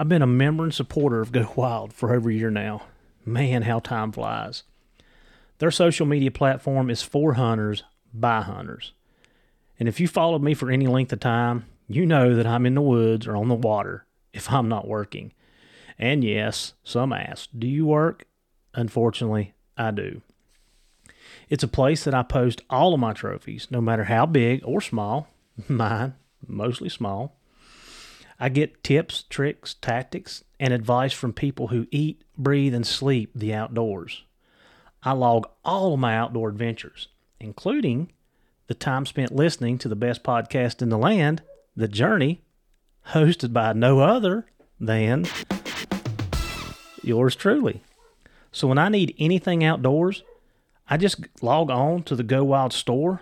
I've been a member and supporter of Go Wild for over a year now. Man, how time flies. Their social media platform is for hunters by hunters. And if you followed me for any length of time, you know that I'm in the woods or on the water if I'm not working. And yes, some ask, Do you work? Unfortunately, I do. It's a place that I post all of my trophies, no matter how big or small. Mine, mostly small. I get tips, tricks, tactics, and advice from people who eat, breathe, and sleep the outdoors. I log all of my outdoor adventures, including the time spent listening to the best podcast in the land, The Journey, hosted by no other than yours truly. So when I need anything outdoors, I just log on to the Go Wild store,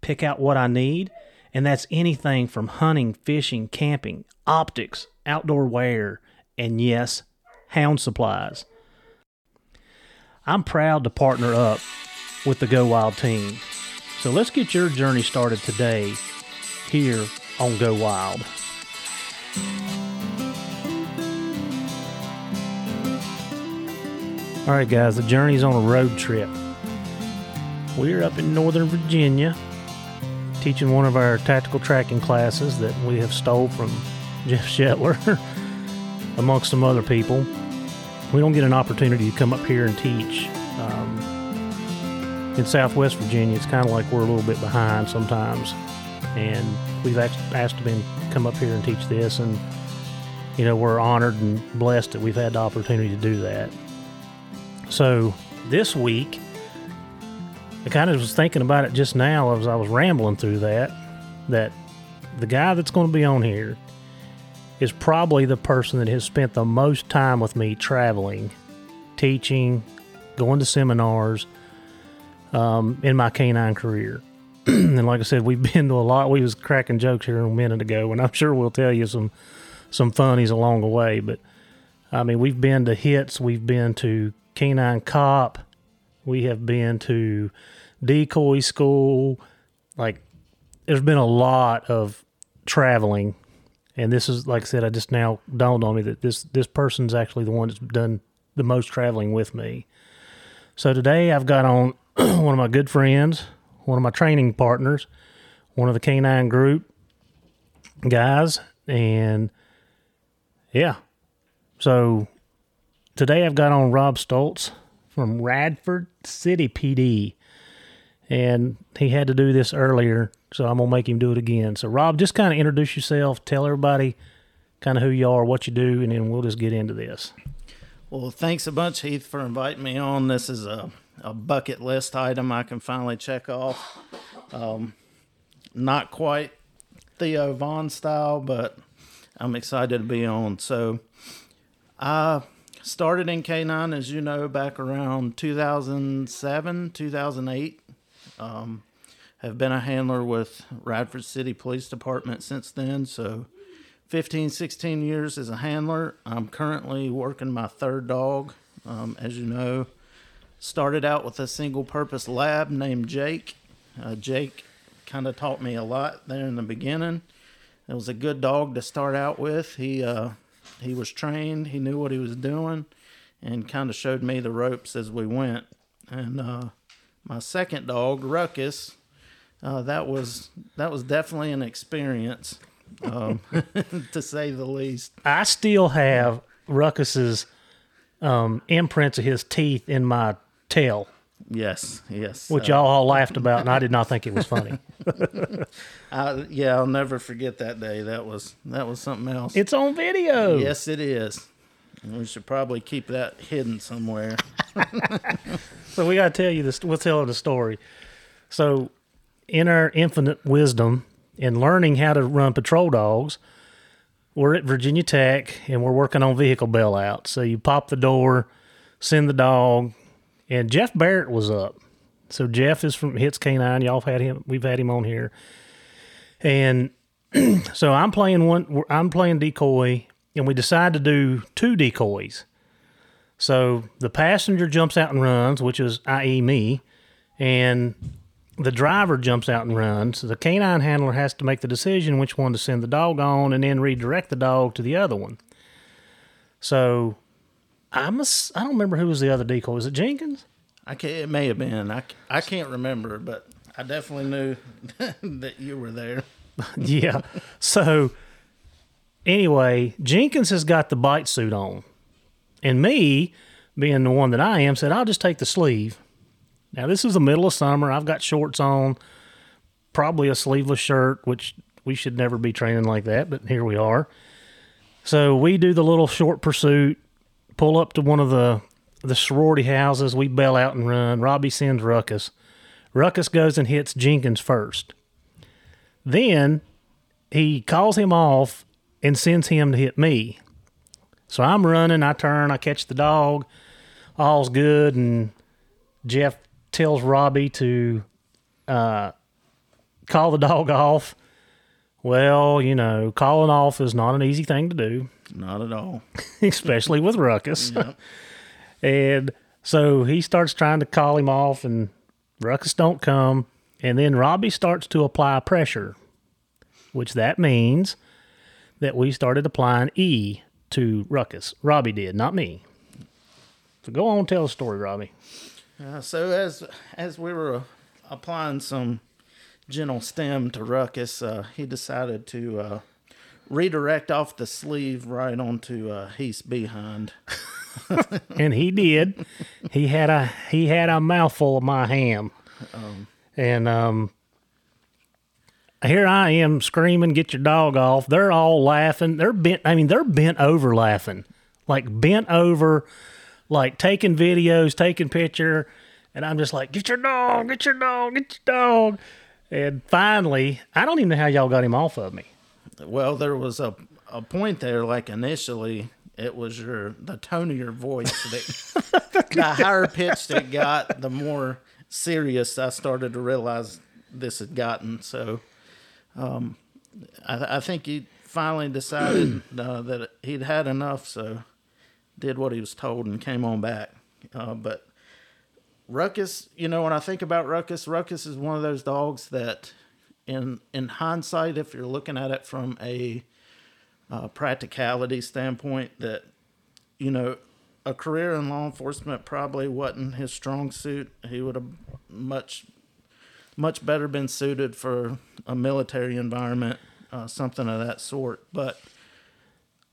pick out what I need, and that's anything from hunting, fishing, camping, optics, outdoor wear, and yes, hound supplies. I'm proud to partner up with the Go Wild team. So let's get your journey started today here on Go Wild. All right, guys, the journey's on a road trip. We're up in Northern Virginia teaching one of our tactical tracking classes that we have stole from Jeff Schettler, amongst some other people. We don't get an opportunity to come up here and teach. Um, in Southwest Virginia, it's kind of like we're a little bit behind sometimes, and we've asked to come up here and teach this, and you know we're honored and blessed that we've had the opportunity to do that. So this week, I kind of was thinking about it just now as I was rambling through that. That the guy that's going to be on here is probably the person that has spent the most time with me traveling, teaching, going to seminars um, in my canine career. and like I said, we've been to a lot. We was cracking jokes here a minute ago, and I'm sure we'll tell you some some funnies along the way. But I mean, we've been to hits, we've been to canine cop, we have been to decoy school. Like, there's been a lot of traveling, and this is like I said. I just now dawned on me that this this person's actually the one that's done the most traveling with me. So today I've got on one of my good friends, one of my training partners, one of the canine group guys, and yeah. So today I've got on Rob Stultz from Radford City PD. And he had to do this earlier, so I'm going to make him do it again. So, Rob, just kind of introduce yourself, tell everybody kind of who you are, what you do, and then we'll just get into this. Well, thanks a bunch, Heath, for inviting me on. This is a, a bucket list item I can finally check off. Um, not quite Theo Von style, but I'm excited to be on. So, I started in K9, as you know, back around 2007, 2008. Um, have been a handler with Radford City Police Department since then. So 15, 16 years as a handler. I'm currently working my third dog Um, as you know, started out with a single purpose lab named Jake. Uh, Jake kind of taught me a lot there in the beginning. It was a good dog to start out with. He uh, he was trained. He knew what he was doing, and kind of showed me the ropes as we went. And uh, my second dog, Ruckus, uh, that was that was definitely an experience, um, to say the least. I still have Ruckus's um, imprints of his teeth in my tail, Yes, yes. which uh, y'all all laughed about, and I did not think it was funny. I, yeah, I'll never forget that day. That was that was something else. it's on video. Yes, it is. We should probably keep that hidden somewhere. So we got to tell you this. We'll tell the story. So, in our infinite wisdom in learning how to run patrol dogs, we're at Virginia Tech and we're working on vehicle bailouts. So you pop the door, send the dog, and Jeff Barrett was up. So Jeff is from Hits Canine. Y'all have had him. We've had him on here, and so I'm playing one. I'm playing decoy, and we decide to do two decoys. So the passenger jumps out and runs, which is i.e. me, and the driver jumps out and runs. The canine handler has to make the decision which one to send the dog on and then redirect the dog to the other one. So I'm a, I don't remember who was the other decoy. Was it Jenkins? I can It may have been. I, I can't remember, but I definitely knew that you were there. yeah. So anyway, Jenkins has got the bite suit on. And me, being the one that I am, said, I'll just take the sleeve. Now, this is the middle of summer. I've got shorts on, probably a sleeveless shirt, which we should never be training like that, but here we are. So we do the little short pursuit, pull up to one of the the sorority houses. We bail out and run. Robbie sends Ruckus. Ruckus goes and hits Jenkins first. Then he calls him off and sends him to hit me. So I'm running, I turn, I catch the dog, all's good, and Jeff tells Robbie to uh, call the dog off. Well, you know, calling off is not an easy thing to do, Not at all. especially with Ruckus. and so he starts trying to call him off, and Ruckus don't come. And then Robbie starts to apply pressure, which that means that we started applying E to Ruckus. Robbie did, not me. So go on, tell the story, Robbie. Uh, so as as we were uh, applying some gentle stim to Ruckus, uh, he decided to uh, redirect off the sleeve right onto uh, Heath's behind. and he did. He had a he had a mouthful of my ham, um, and um, here I am screaming, "Get your dog off!" They're all laughing. They're bent. I mean, they're bent over laughing, like bent over, like taking videos, taking picture, and I'm just like, "Get your dog! Get your dog! Get your dog!" And finally, I don't even know how y'all got him off of me. Well, there was a a point there. Like initially, it was your the tone of your voice that the higher pitched it got, the more serious I started to realize this had gotten. So, um, I, I think he finally decided uh, that he'd had enough. So, did what he was told and came on back. Uh, but Ruckus, you know, when I think about Ruckus, Ruckus is one of those dogs that, in in hindsight, if you're looking at it from a uh, practicality standpoint, that you know, a career in law enforcement probably wasn't his strong suit. He would have much much better been suited for a military environment, uh, something of that sort. But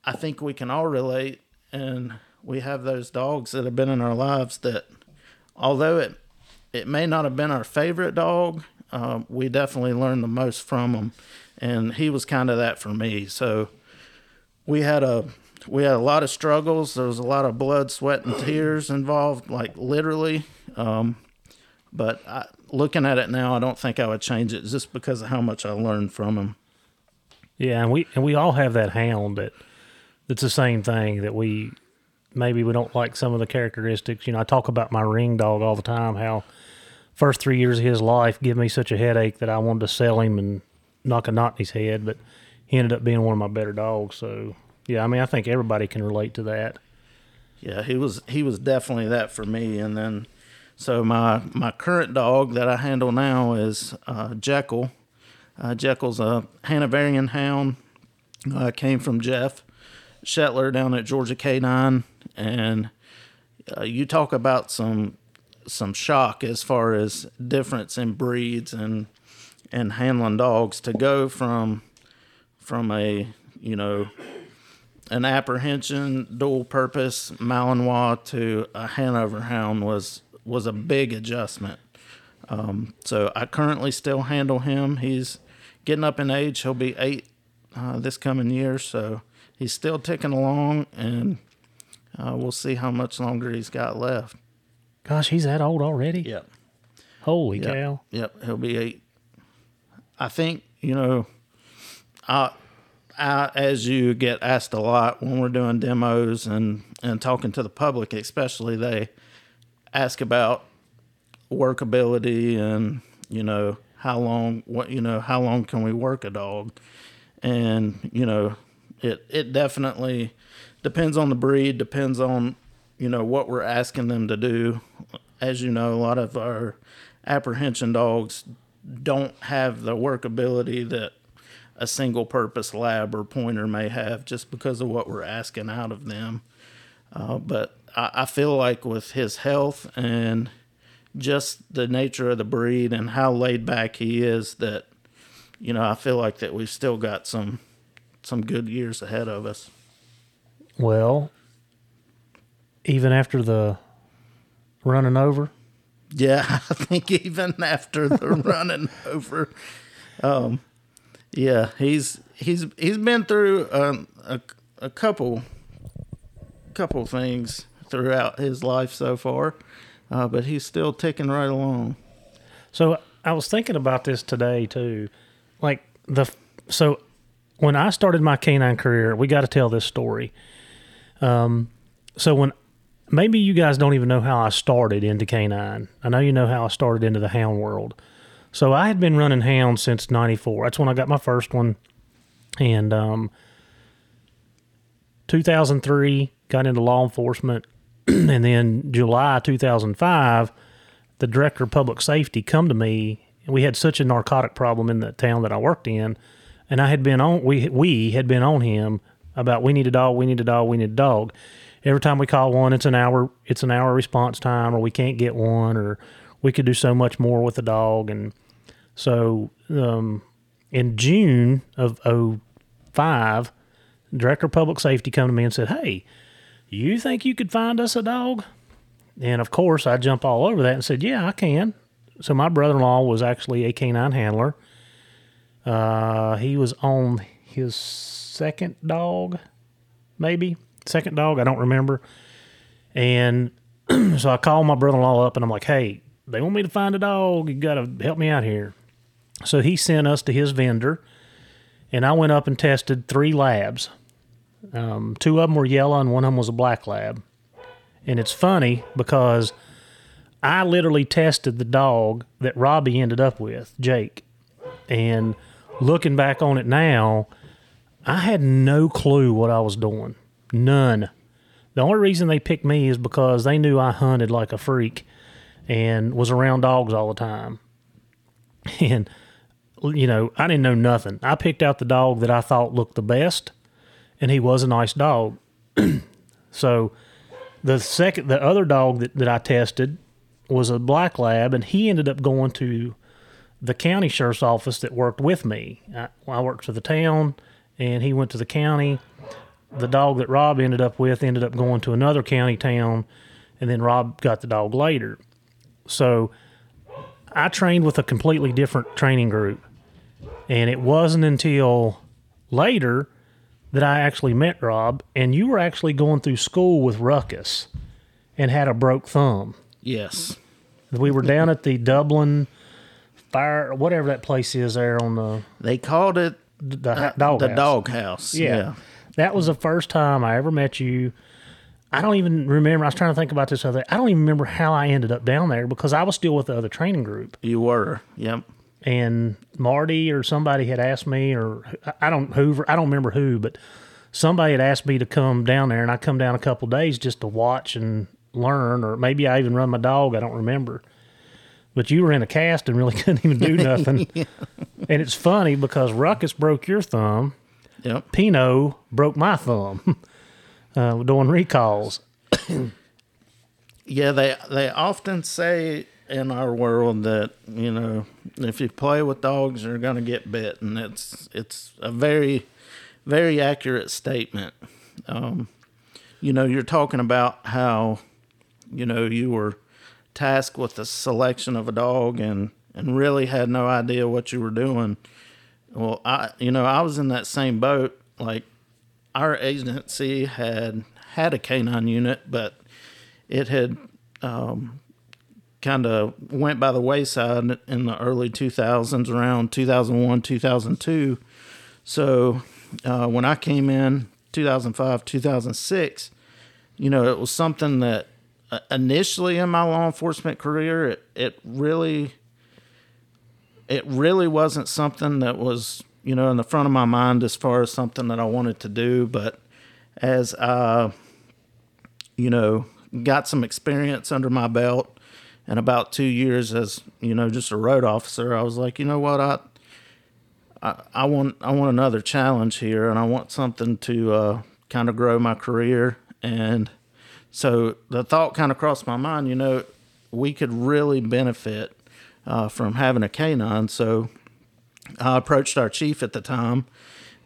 I think we can all relate, and we have those dogs that have been in our lives that, although it it may not have been our favorite dog, uh, we definitely learned the most from him, and he was kind of that for me. So we had a we had a lot of struggles. There was a lot of blood, sweat, and tears involved, like literally. Um, but I, looking at it now, I don't think I would change it just because of how much I learned from him. Yeah, and we and we all have that hound that that's the same thing that we maybe we don't like some of the characteristics. You know, I talk about my ring dog all the time. How first three years of his life give me such a headache that I wanted to sell him and knock a knot in his head, but he ended up being one of my better dogs. So yeah, I mean, I think everybody can relate to that. Yeah, he was he was definitely that for me. And then, so my my current dog that I handle now is uh, Jekyll. Uh, Jekyll's a Hanoverian hound. Uh, came from Jeff Schettler down at Georgia K9, and uh, you talk about some some shock as far as difference in breeds and and handling dogs to go from from a you know an apprehension dual purpose Malinois to a Hanover hound was was a big adjustment. Um, so I currently still handle him. He's getting up in age. He'll be eight uh, this coming year, so he's still ticking along, and uh, we'll see how much longer he's got left. Gosh, he's that old already. Yep. Holy Yep. cow! Yep, he'll be eight. I think you know, I, I as you get asked a lot when we're doing demos and and talking to the public, especially they ask about workability and you know how long what you know how long can we work a dog, and you know it it definitely depends on the breed, depends on you know what we're asking them to do. As you know, a lot of our apprehension dogs don't have the workability that a single purpose lab or pointer may have just because of what we're asking out of them. Uh, but I, I feel like with his health and just the nature of the breed and how laid back he is that you know I feel like that we've still got some some good years ahead of us. Well, even after the running over, Yeah, I think even after the running over, um, yeah, he's he's he's been through um, a a couple couple things throughout his life so far, uh, but he's still ticking right along. So I was thinking about this today too. Like the so when I started my canine career, we got to tell this story. Um, so when maybe you guys don't even know how I started into canine. I know you know how I started into the hound world. So I had been running hounds since '94. That's when I got my first one, and um, 2003 got into law enforcement, and then July 2005 the director of public safety come to me. We had such a narcotic problem in the town that I worked in, and I had been on we we had been on him about we need a dog, we need a dog, we need a dog. Every time we call one, it's an hour it's an hour response time, or we can't get one, or we could do so much more with the dog. And so um, in June of 05, director of public safety come to me and said, "Hey, you think you could find us a dog?" And of course, I jump all over that and said, "Yeah, I can." So my brother-in-law was actually a canine handler. Uh, he was on his second dog, maybe second dog. I don't remember. And so I called my brother-in-law up and I'm like, "Hey, they want me to find a dog. You got to help me out here." So he sent us to his vendor, and I went up and tested three labs. Um, two of them were yellow, and one of them was a black lab. And it's funny because I literally tested the dog that Robbie ended up with, Jake. And looking back on it now, I had no clue what I was doing. None. The only reason they picked me is because they knew I hunted like a freak and was around dogs all the time. And, you know, I didn't know nothing. I picked out the dog that I thought looked the best, and he was a nice dog. so, the second, the other dog that, that I tested was a black lab, and he ended up going to the county sheriff's office that worked with me. I, I worked for the town, and he went to the county. The dog that Rob ended up with ended up going to another county town, and then Rob got the dog later. So I trained with a completely different training group, and it wasn't until later that I actually met Rob, and you were actually going through school with Ruckus and had a broke thumb. Yes. We were down at the Dublin fire, whatever that place is there on the They called it the ha- dog the house. dog house. Yeah. Yeah. That was the first time I ever met you. I don't even remember. I was trying to think about this other. I don't even remember how I ended up down there because I was still with the other training group. You were. Yep. and Marty or somebody had asked me, or I don't Hoover, I don't remember who, but somebody had asked me to come down there, and I come down a couple days just to watch and learn, or maybe I even run my dog. I don't remember. But you were in a cast and really couldn't even do nothing. And it's funny because Ruckus broke your thumb, Yep. Pino broke my thumb uh, doing recalls. Yeah, they they often say in our world that you know if you play with dogs, you're going to get bit, and it's it's a very very accurate statement. Um, you know, you're talking about how you know you were tasked with the selection of a dog and and really had no idea what you were doing. Well, I you know I was in that same boat. Like our agency had had a canine unit, but it had um, kind of went by the wayside in the early 2000s, around 2001, 2002. So uh, when I came in 2005, 2006, you know, it was something that uh, initially in my law enforcement career, it, it really, it really wasn't something that was, you know, in the front of my mind as far as something that I wanted to do. But as I, you know, got some experience under my belt and about two years as, you know, just a road officer, I was like, you know what, I, I, I want I want another challenge here, and I want something to uh, kind of grow my career. And so the thought kind of crossed my mind, you know, we could really benefit uh, from having a canine. So I approached our chief at the time,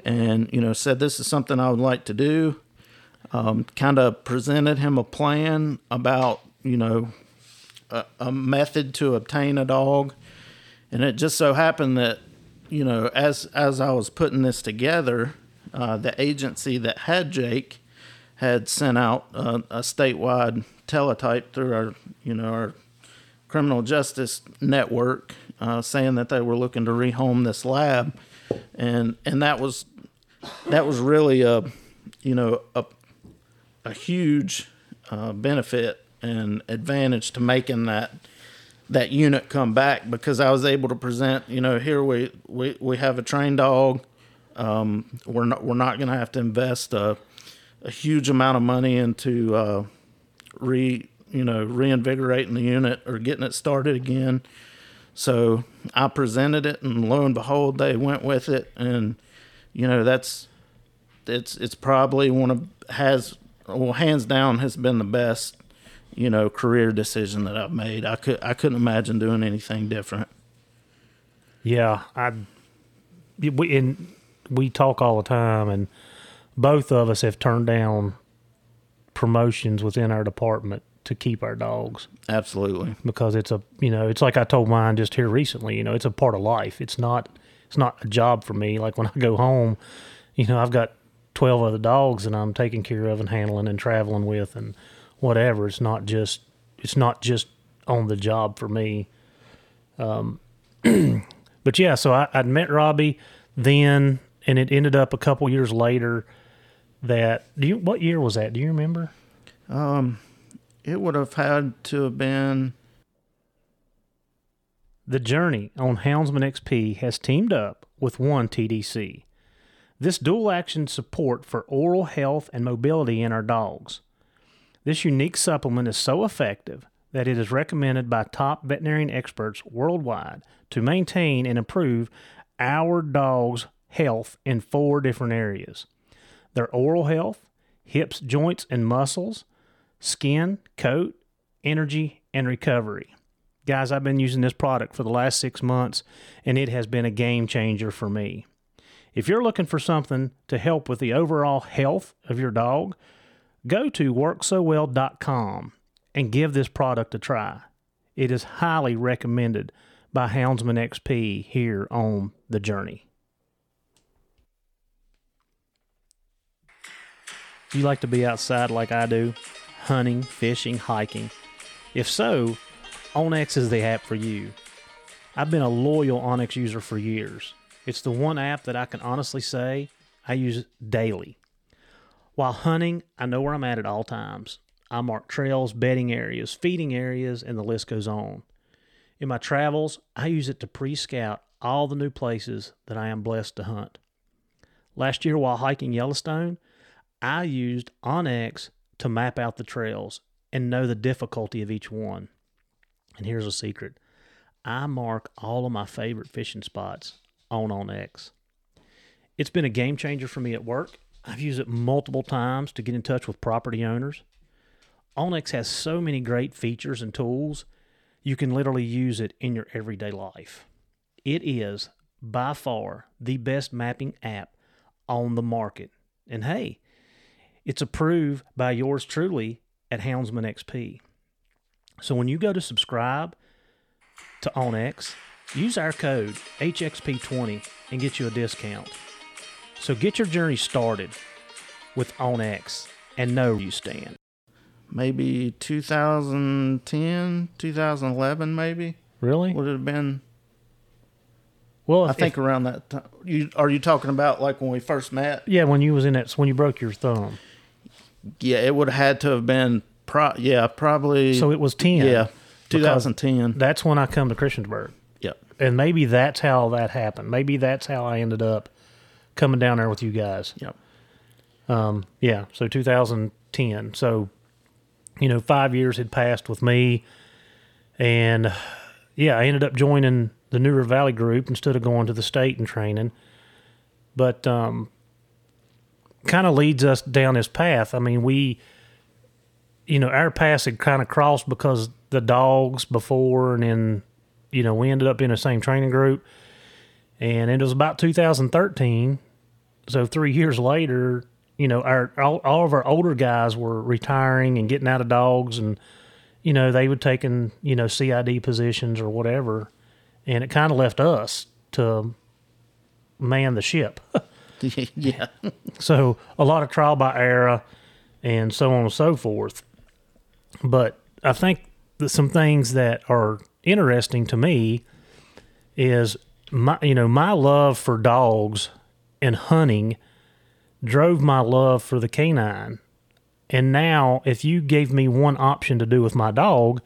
and you know, said this is something I would like to do. Um, kind of presented him a plan about you know a, a method to obtain a dog, and it just so happened that you know, as as I was putting this together, uh, the agency that had Jake had sent out a, a statewide teletype through our, you know, our criminal justice network, uh, saying that they were looking to rehome this lab, and and that was that was really a, you know, a a huge uh, benefit and advantage to making that that unit come back because I was able to present, you know, here we we, we have a trained dog. Um, we're not we're not going to have to invest a, a huge amount of money into uh, re you know reinvigorating the unit or getting it started again. So I presented it, and lo and behold, they went with it, and you know that's it's it's probably one of has well hands down has been the best you know career decision that I've made. I could I couldn't imagine doing anything different. Yeah, I we and we talk all the time, and both of us have turned down promotions within our department to keep our dogs Absolutely. because it's a you know it's like I told mine just here recently. You know, it's a part of life. It's not it's not a job for me. Like when I go home, you know, I've got twelve other dogs that I'm taking care of and handling and traveling with and whatever. It's not just it's not just on the job for me. Um, but yeah, so I, I'd met Robbie then, and it ended up a couple years later that do you what year was that? Do you remember? Um, it would have had to have been The journey on Houndsman XP has teamed up with One TDC. This dual action support for oral health and mobility in our dogs. This unique supplement is so effective that it is recommended by top veterinarian experts worldwide to maintain and improve our dog's health in four different areas their oral health, hips, joints, and muscles, skin, coat, energy, and recovery. Guys, I've been using this product for the last six months, and it has been a game changer for me. If you're looking for something to help with the overall health of your dog, go to worksowell.com and give this product a try. It is highly recommended by Houndsman XP here on The Journey. Do you like to be outside like I do? Hunting, fishing, hiking? If so, OnX is the app for you. I've been a loyal OnX user for years. It's the one app that I can honestly say I use daily. While hunting, I know where I'm at at all times. I mark trails, bedding areas, feeding areas, and the list goes on. In my travels, I use it to pre scout all the new places that I am blessed to hunt. Last year, while hiking Yellowstone, I used OnX to map out the trails and know the difficulty of each one. And here's a secret I mark all of my favorite fishing spots on OnX. It's been a game changer for me at work. I've used it multiple times to get in touch with property owners. OnX has so many great features and tools, you can literally use it in your everyday life. It is by far the best mapping app on the market. And hey, it's approved by yours truly at Houndsman XP. So when you go to subscribe to OnX, use our code HXP20 and get you a discount. So get your journey started with OnX and know where you stand. Maybe 2010, 2011, maybe Really? would it have been? Well, I if- think around that time. You are you talking about like when we first met? yeah, when you was in that, when you broke your thumb. Yeah, it would have had to have been. Pro, yeah, probably. So it was 10. yeah, 2010. That's when I come to Christiansburg. Yep. And maybe that's how that happened. Maybe that's how I ended up coming down there with you guys. Yep. Um, yeah, so 2010. So, you know, five years had passed with me. And yeah, I ended up joining the New River Valley group instead of going to the state and training. But um, kind of leads us down this path. I mean, we, you know, our paths had kind of crossed because the dogs before, and then, you know, we ended up in the same training group. And it was about 2013 so three years later, you know, our all, all of our older guys were retiring and getting out of dogs, and you know they were taking you know CID positions or whatever, and it kind of left us to man the ship. yeah. so a lot of trial by error, and so on and so forth. But I think that some things that are interesting to me is my you know my love for dogs and hunting drove my love for the canine. And now, if you gave me one option to do with my dog,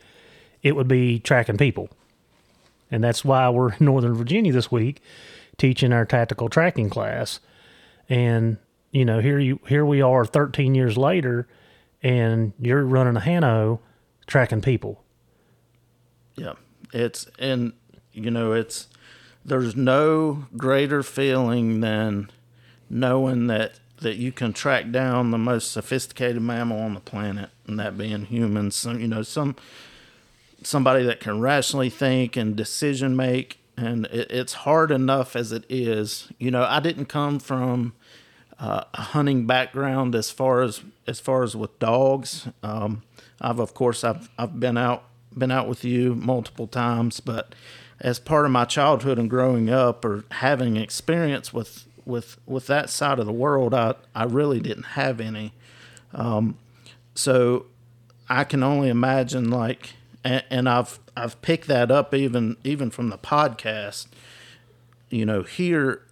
it would be tracking people. And that's why we're in Northern Virginia this week teaching our tactical tracking class. And, you know, here you here we are 13 years later and you're running a Hano tracking people. Yeah. It's and you know, it's there's no greater feeling than knowing that that you can track down the most sophisticated mammal on the planet and that being humans. So, you know, some somebody that can rationally think and decision make and it, it's hard enough as it is. You know, I didn't come from uh, a hunting background as far as as far as with dogs. Um, I've of course I've I've been out been out with you multiple times, but as part of my childhood and growing up or having experience with with with that side of the world, I I really didn't have any. Um, so I can only imagine like and, and I've I've picked that up even even from the podcast, you know, here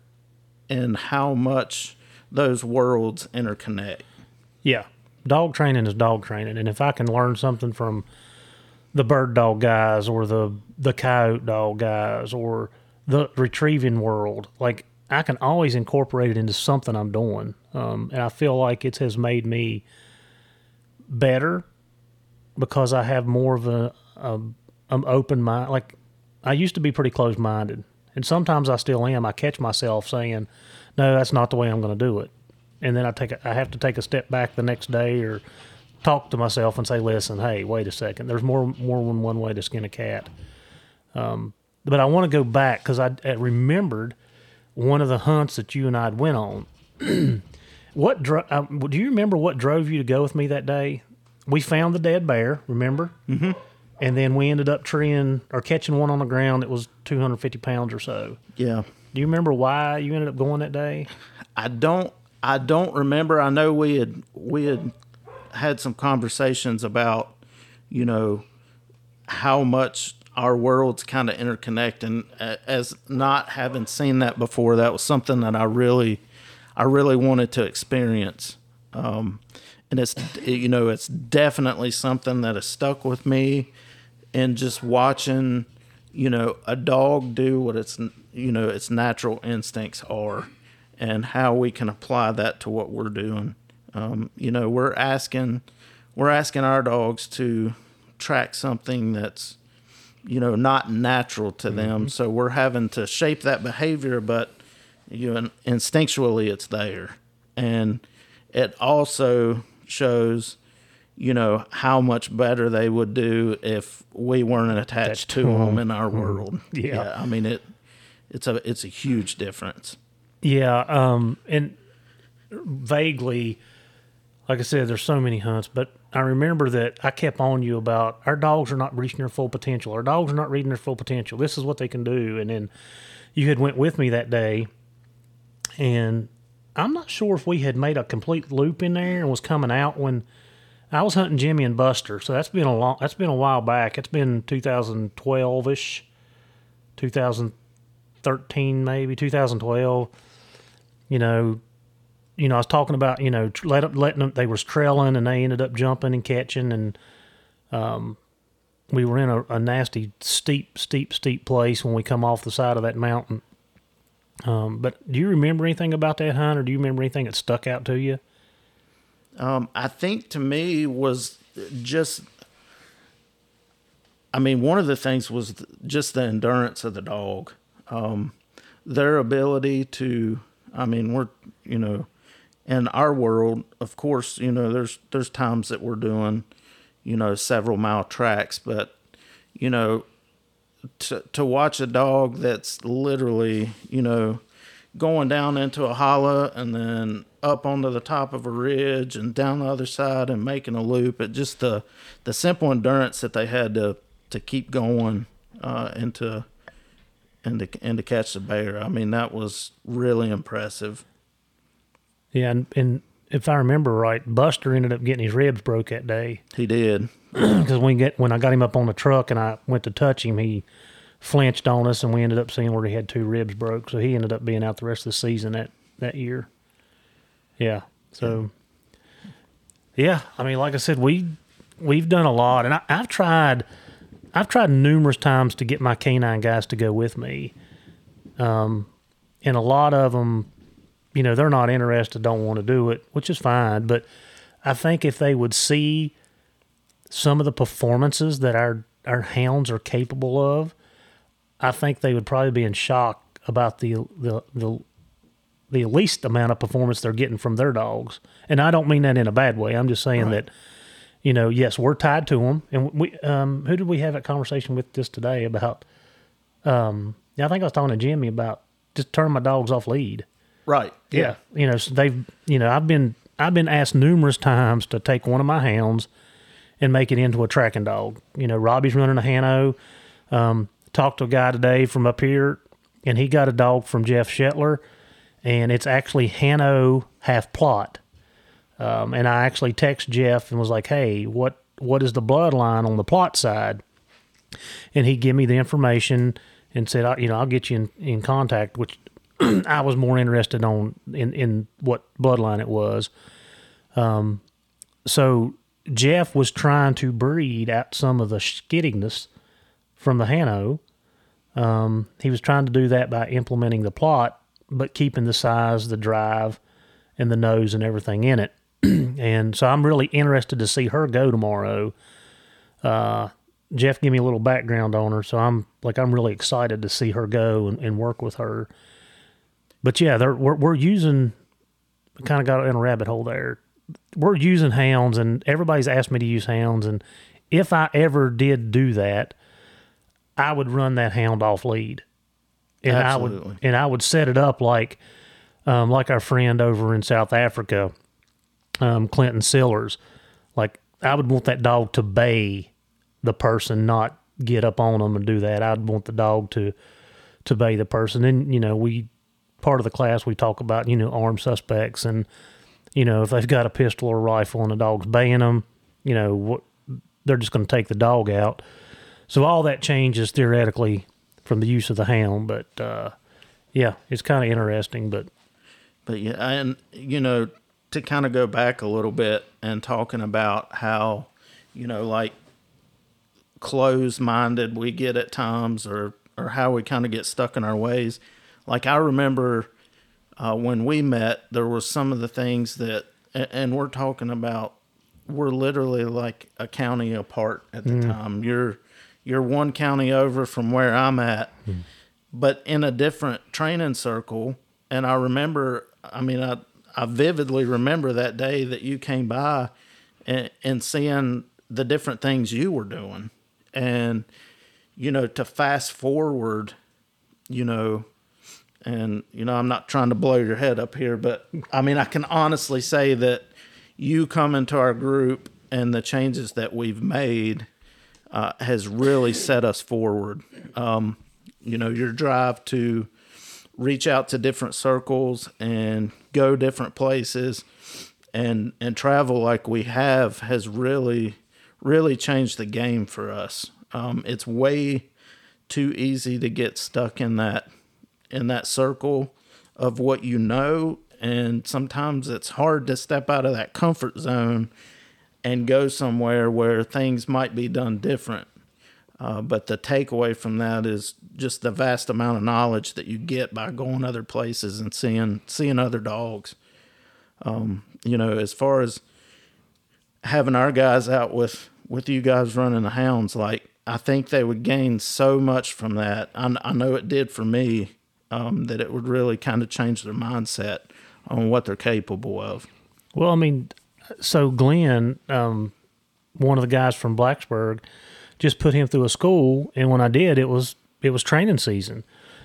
and how much those worlds interconnect. Yeah. Dog training is dog training. And if I can learn something from the bird dog guys or the the coyote dog guys or the retrieving world, like I can always incorporate it into something I'm doing. Um, and I feel like it has made me better because I have more of a, a an open mind. Like I used to be pretty closed minded, and sometimes I still am. I catch myself saying, "No, that's not the way I'm going to do it," and then I take a, I have to take a step back the next day or talk to myself and say, "Listen, hey, wait a second. There's more more than one way to skin a cat." Um, but I want to go back because I, I remembered one of the hunts that you and I went on. what dro- um, do you remember? What drove you to go with me that day? We found the dead bear. Remember? Mm-hmm. And then we ended up treeing or catching one on the ground that was 250 pounds or so. Yeah. Do you remember why you ended up going that day? I don't I don't remember. I know we had we had had some conversations about, you know, how much our worlds kind of interconnect and as not having seen that before, that was something that I really I really wanted to experience. Um and it's you know, it's definitely something that has stuck with me and just watching you know a dog do what its you know its natural instincts are and how we can apply that to what we're doing. Um, you know, we're asking we're asking our dogs to track something that's you know not natural to them. So we're having to shape that behavior, but you know, instinctually it's there, and it also shows you know how much better they would do if we weren't attached to them in our world. Yeah. I mean it. It's a it's a huge difference. Yeah, um, and vaguely, like I said, there's so many hunts, but I remember that I kept on you about our dogs are not reaching their full potential. Our dogs are not reaching their full potential. This is what they can do, and then you had went with me that day, and I'm not sure if we had made a complete loop in there and was coming out when I was hunting Jimmy and Buster. So that's been a long. That's been a while back. It's been 2012 ish, 2013 maybe 2012 you know, you know, I was talking about, you know, let letting them, they was trailing and they ended up jumping and catching. And, um, we were in a, a nasty, steep, steep, steep place when we come off the side of that mountain. Um, but do you remember anything about that hunt or do you remember anything that stuck out to you? Um, I think to me was just. I mean, one of the things was just the endurance of the dog, um, their ability to. I mean, we're you know, in our world, of course, you know, there's there's times that we're doing, you know, several mile tracks, but you know, to to watch a dog that's literally, you know, going down into a hollow and then up onto the top of a ridge and down the other side and making a loop. It just the the simple endurance that they had to to keep going uh, and to and to and to catch the bear. I mean, that was really impressive. Yeah. And, and if I remember right, Buster ended up getting his ribs broke that day. He did. because when get when I got him up on the truck and I went to touch him, he flinched on us, and we ended up seeing where he had two ribs broke. So he ended up being out the rest of the season that that year. Yeah. So. Yeah, I mean, like I said, we we've done a lot, and I, I've tried. I've tried numerous times to get my canine guys to go with me, um, and a lot of them, you know, they're not interested, don't want to do it, which is fine. But I think if they would see some of the performances that our our hounds are capable of, I think they would probably be in shock about the the the the least amount of performance they're getting from their dogs. And I don't mean that in a bad way. I'm just saying that you know, yes, we're tied to them. And we um who did we have that conversation with just today about um yeah, I think I was talking to Jimmy about just turning my dogs off lead. Right. Yeah. You know, so they've, you know, I've been, I've been asked numerous times to take one of my hounds and make it into a tracking dog. You know, Robbie's running a Hano. Um, talked to a guy today from up here and he got a dog from Jeff Schettler and it's actually Hano half Plott. Um, and I actually text Jeff and was like, Hey, what, what is the bloodline on the Plott side? and he gave me the information and said, I, you know, I'll get you in, in contact, which I was more interested on in, in what bloodline it was. Um, so Jeff was trying to breed out some of the skiddiness from the Hano. Um, he was trying to do that by implementing the Plott, but keeping the size, the drive, and the nose and everything in it. and so I'm really interested to see her go tomorrow. Uh, Jeff gave me a little background on her, so I'm like I'm really excited to see her go and, and work with her. But yeah, they're, we're we're using kind of got in a rabbit hole there. We're using hounds, and everybody's asked me to use hounds, and if I ever did do that, I would run that hound off lead, and I would and I would set it up like um, like our friend over in South Africa, um, Clinton Sellers. Like I would want that dog to bay the person, not get up on them and do that. I'd want the dog to to bay the person. And you know, we part of the class we talk about you know armed suspects and you know if they've got a pistol or a rifle and the dog's baying them, you know what they're just going to take the dog out. So all that changes theoretically from the use of the hound, but uh, yeah, it's kind of interesting. But But yeah, and you know, to kind of go back a little bit and talking about how, you know, like closed minded we get at times or or how we kind of get stuck in our ways. Like I remember uh, when we met, there was some of the things that and, and we're talking about we're literally like a county apart at the time. You're you're one county over from where I'm at, hmm. but in a different training circle. And I remember, I mean, I I vividly remember that day that you came by and, and seeing the different things you were doing, and you know, to fast forward, you know, and you know, I'm not trying to blow your head up here, but I mean, I can honestly say that you come into our group and the changes that we've made uh, has really set us forward. Um, you know, your drive to reach out to different circles and go different places and and travel like we have has really really changed the game for us. Um, it's way too easy to get stuck in that in that circle of what you know and sometimes it's hard to step out of that comfort zone and go somewhere where things might be done different. Uh, but the takeaway from that is just the vast amount of knowledge that you get by going other places and seeing seeing other dogs. Um, you know as far as having our guys out with with you guys running the hounds like i think they would gain so much from that. I, I know it did for me um, that it would really kind of change their mindset on what they're capable of. Well, I mean, so Glenn, um, one of the guys from Blacksburg, just put him through a school, and when I did, it was it was training season.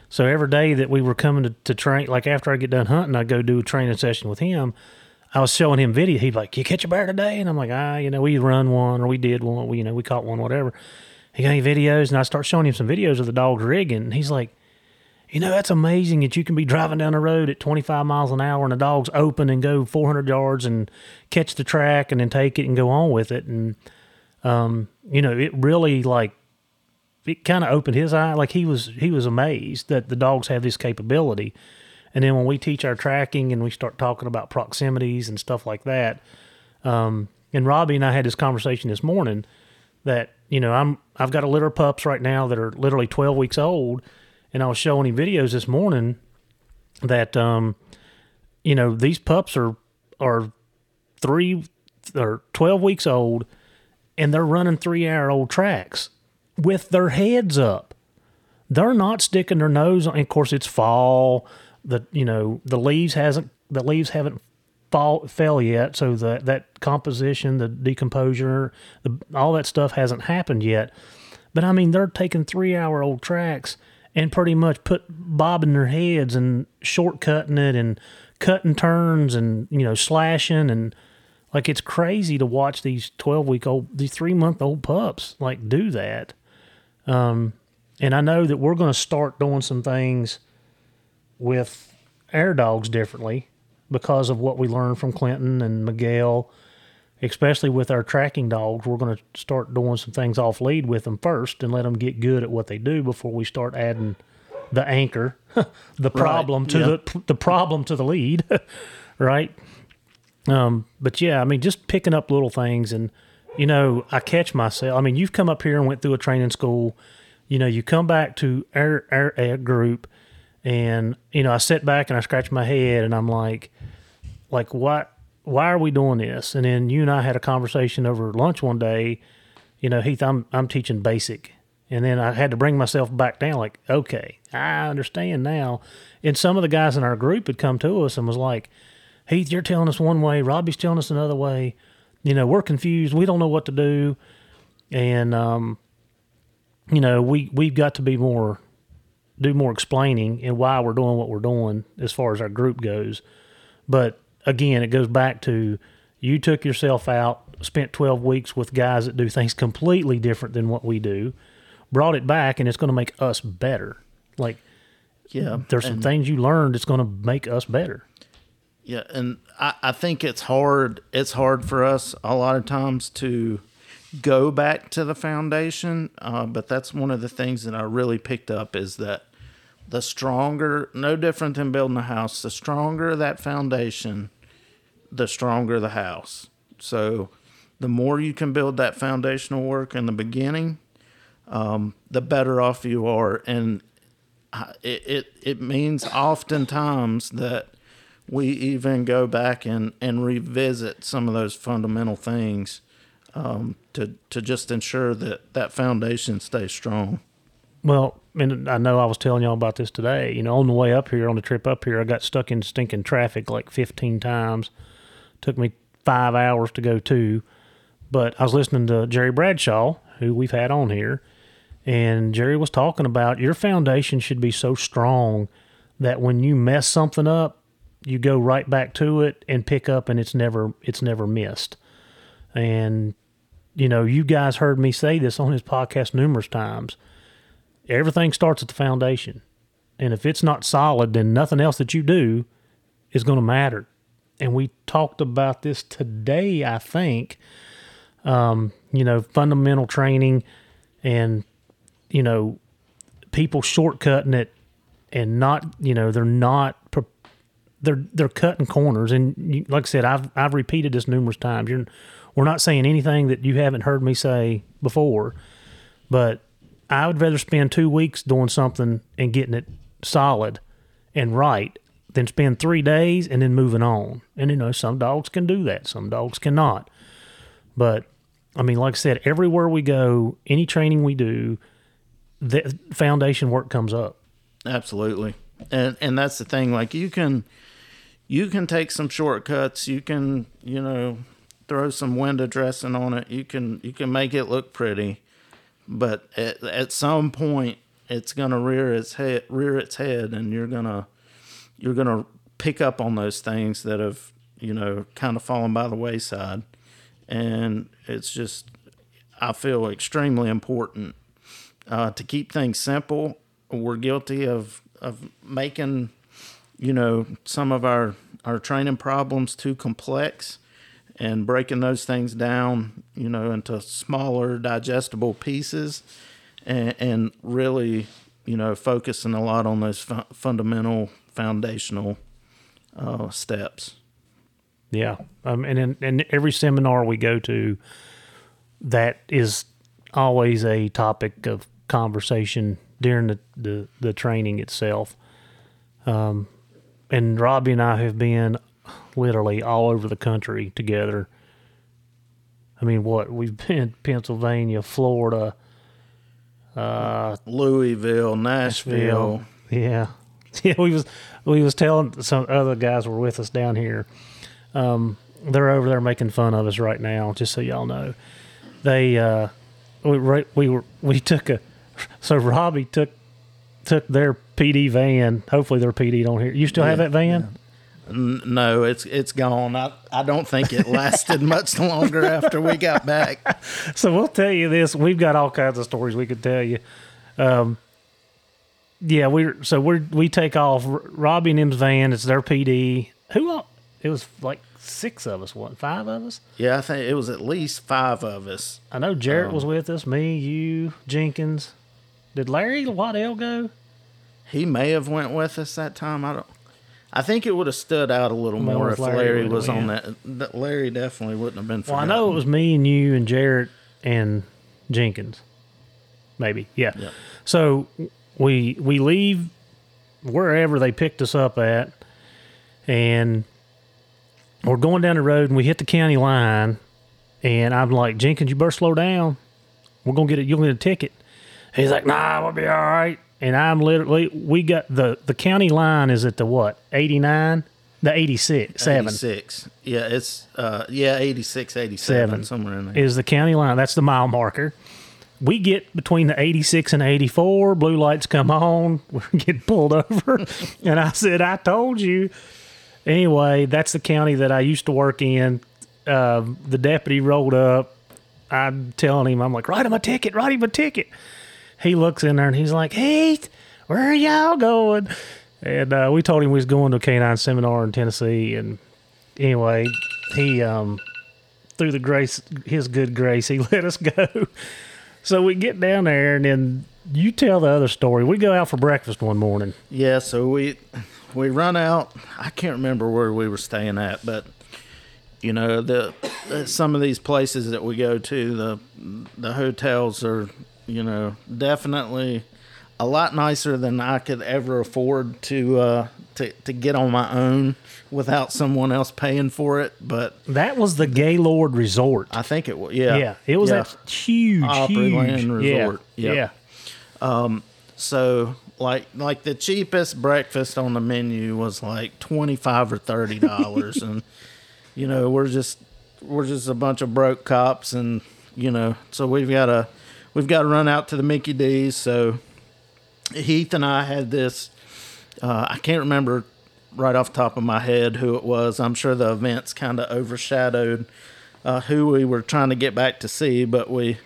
So every day that we were coming to, to train, like after I get done hunting, I go do a training session with him. I was showing him video. He'd like, "You catch a bear today?" And I'm like, "Ah, you know, we run one or we did one. We, you know, we caught one, whatever." He got any videos, and I start showing him some videos of the dogs rigging. And he's like, you know, that's amazing that you can be driving down the road at 25 miles an hour and the dog's open and go 400 yards and catch the track and then take it and go on with it. And, um, you know, it really like, it kind of opened his eye. Like he was, he was amazed that the dogs have this capability. And then when we teach our tracking and we start talking about proximities and stuff like that, um, and Robbie and I had this conversation this morning that, you know, I'm, I've got a litter of pups right now that are literally 12 weeks old and I was showing him videos this morning that um, you know these pups are are three or twelve weeks old, and they're running three hour old tracks with their heads up. They're not sticking their nose on. Of course, it's fall. The you know the leaves hasn't the leaves haven't fall fell yet, so that that composition, the decomposure, the, all that stuff hasn't happened yet. But I mean, they're taking three hour old tracks and pretty much put bobbing their heads and shortcutting it and cutting turns and you know slashing and like it's crazy to watch these 12 week old these 3 month old pups like do that. Um and I know that we're going to start doing some things with air dogs differently because of what we learned from Clinton and Miguel especially with our tracking dogs, we're going to start doing some things off lead with them first and let them get good at what they do before we start adding the anchor, the problem to yeah. the the problem to the lead, right? Um, but yeah, I mean, just picking up little things, and you know, I catch myself. I mean, you've come up here and went through a training school. You know, you come back to our, our, our group, and you know, I sit back and I scratch my head, and I'm like, like what? Why are we doing this? And then you and I had a conversation over lunch one day. You know, Heath, I'm I'm teaching basic, and then I had to bring myself back down. Like, okay, I understand now. And some of the guys in our group had come to us and was like, Heath, you're telling us one way, Robbie's telling us another way. You know, we're confused. We don't know what to do. And um, you know, we we've got to be more do more explaining and why we're doing what we're doing as far as our group goes. But again, it goes back to you took yourself out, spent 12 weeks with guys that do things completely different than what we do, brought it back, and it's going to make us better. Like, Yeah, there's some things you learned that's going to make us better. Yeah, and I, I think it's hard. It's hard for us a lot of times to go back to the foundation. Uh, but that's one of the things that I really picked up is that the stronger, no different than building a house, the stronger that foundation, the stronger the house. So the more you can build that foundational work in the beginning, um, the better off you are. And it, it, it means oftentimes that we even go back and, and revisit some of those fundamental things um, to to just ensure that that foundation stays strong. Well, and I know I was telling y'all about this today. You know, on the way up here, on the trip up here, I got stuck in stinking traffic like 15 times. Took me five hours to go to. But I was listening to Jerry Bradshaw, who we've had on here, and Jerry was talking about your foundation should be so strong that when you mess something up, you go right back to it and pick up, and it's never it's never missed. And you know, you guys heard me say this on his podcast numerous times everything starts at the foundation. And if it's not solid, then nothing else that you do is going to matter. And we talked about this today, I think. Um, you know, fundamental training and, you know, people shortcutting it and not, you know, they're not, they're, they're cutting corners. And like I said, I've, I've repeated this numerous times. You're, we're not saying anything that you haven't heard me say before, but I would rather spend two weeks doing something and getting it solid and right than spend three days and then moving on. And you know, some dogs can do that, some dogs cannot. But I mean, like I said, everywhere we go, any training we do, the foundation work comes up. Absolutely. And and that's the thing. Like you can you can take some shortcuts, you can, you know, throw some window dressing on it, you can you can make it look pretty but at, at some point it's gonna rear its head rear its head and you're gonna you're gonna pick up on those things that have you know kind of fallen by the wayside. And it's just i feel extremely important uh, to keep things simple. We're guilty of of making you know some of our our training problems too complex and breaking those things down, you know, into smaller, digestible pieces, and, and really, you know, focusing a lot on those fu- fundamental, foundational uh, steps. Yeah, um, and in, in every seminar we go to, that is always a topic of conversation during the, the, the training itself. Um, and Robbie and I have been literally all over the country together. I mean, what we've been Pennsylvania, Florida, uh, Louisville, Nashville. Yeah, yeah. We was we was telling some other guys were with us down here. Um, they're over there making fun of us right now. Just so y'all know, they uh, we we were we took a so Robbie took took their PD van. Hopefully their PD don't hear. You still yeah, have that van? No, it's it's gone. I, I don't think it lasted much longer after we got back. So we'll tell you this. We've got all kinds of stories we could tell you. Um, yeah, we're so we we take off. Robbie and him's van. It's their PD. Who? All, it was like six of us. What? Five of us? Yeah, I think it was at least five of us. I know Jarrett um, was with us. Me, you, Jenkins. Did Larry Waddell go? He may have went with us that time. I don't. I think it would have stood out a little more, more if Larry, Larry was on that. Larry definitely wouldn't have been. Forgotten. Well, I know it was me and you and Jarrett and Jenkins, maybe. Yeah. yeah. So we we leave wherever they picked us up at, and we're going down the road and we hit the county line, and I'm like, Jenkins, you better slow down. We're gonna get it. You'll get a ticket. He's like, Nah, we'll be all right and I'm literally we got the the county line is at the what 89 the 86 7 86 yeah it's uh yeah 86 87 Seven somewhere in there. is the county line. That's the mile marker. We get between the 86 and 84 blue lights come on we get pulled over. And i said i told you. Anyway that's the county that i used to work in. Uh, the deputy rolled up. I'm telling him i'm like write him a ticket write him a ticket he looks in there and he's like, "Hey, where are y'all going?" And uh, we told him we was going to a canine seminar in Tennessee. And anyway, he um, through the grace, his good grace, he let us go. so we get down there, and then you tell the other story. We go out for breakfast one morning. Yeah, so we we run out. I can't remember where we were staying at, but you know the some of these places that we go to, the the hotels are you know, definitely a lot nicer than I could ever afford to uh, to, to get on my own without someone else paying for it. But That was the Gaylord Resort. I think it was yeah yeah, it was yeah. that huge, Opryland huge Resort. Yeah, Yep. yeah. So like like the cheapest breakfast on the menu was like twenty five or thirty dollars, and you know we're just we're just a bunch of broke cops, and you know so we've got to we've got to run out to the Mickey D's. So Heath and I had this. Uh, I can't remember right off the top of my head who it was. I'm sure the events kind of overshadowed uh, who we were trying to get back to see, but we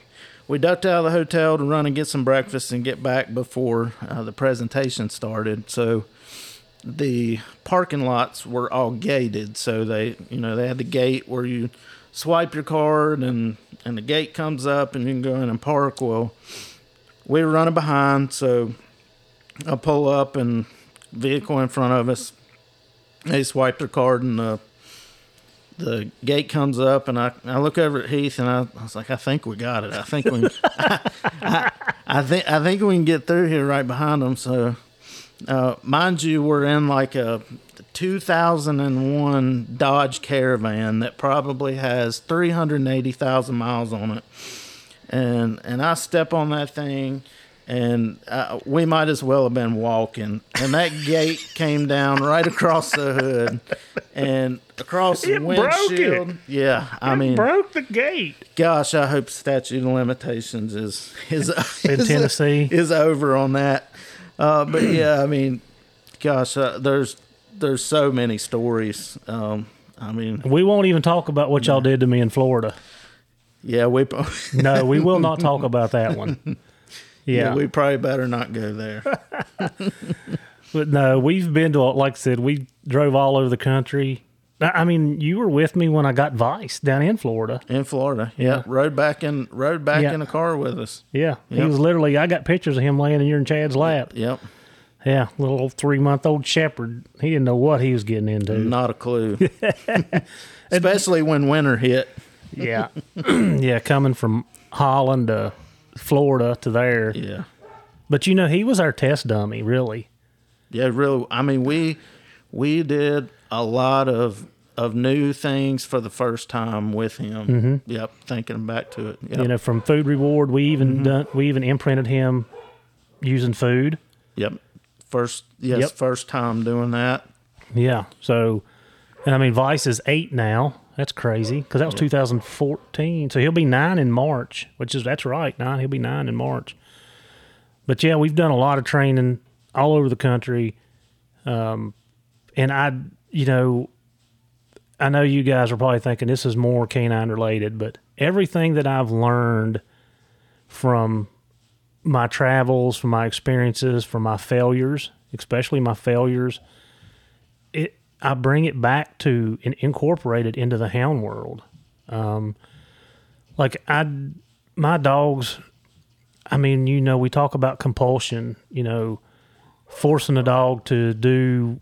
we ducked out of the hotel to run and get some breakfast and get back before uh, the presentation started. So the parking lots were all gated, so they you know they had the gate where you swipe your card and and the gate comes up and you can go in and park. Well, we were running behind, so I pull up and vehicle in front of us. They swipe their card and the the gate comes up and I, I look over at Heath and I, I was like, I think we got it. I think we, I, I, I think I think we can get through here right behind them. So, uh, mind you, we're in like a 2001 Dodge Caravan that probably has 380,000 miles on it, and and I step on that thing. And uh, we might as well have been walking. And that gate came down right across the hood and across the It broke it. windshield. Yeah, I mean, broke the gate. gosh, I hope statute of limitations is is In is, Tennessee? is over on that. Uh, but yeah, I mean, gosh, uh, there's there's so many stories. Um, I mean, We won't even talk about what y'all did to me in Florida. yeah, we No, we will not talk about that one. yeah, Yeah, we probably better not go there. but no, we've been to like I said, we drove all over the country. I mean, you were with me when I got Vice down in Florida. In Florida, yeah, rode back in rode back Yeah. in a car with us. Yeah, he was literally. I got pictures of him laying in your and Chad's lap. Yep, Yeah, little three month old shepherd. He didn't know what he was getting into. not a clue. Especially when winter hit. Yeah, yeah, coming from Holland to Florida to there. Yeah, But you know, he was our test dummy, really. Yeah, really. I mean, we we did a lot of of new things for the first time with him. Yep, thinking back to it. Yep. Mm-hmm. You know, from food reward, we even Mm-hmm. done, we even imprinted him using food. yep. First, yes, Yep. first time doing that. Yeah. So, and I mean, Vice is eight now. That's crazy because that was 2014. So he'll be nine in March, which is that's right, nine. He'll be nine in March. But yeah, we've done a lot of training all over the country, um, and I, you know, I know you guys are probably thinking this is more canine related, but everything that I've learned from my travels, from my experiences, from my failures, especially my failures, it I bring it back to and incorporate it into the hound world. Um, like I, my dogs. I mean, you know, we talk about compulsion. You know, forcing a dog to do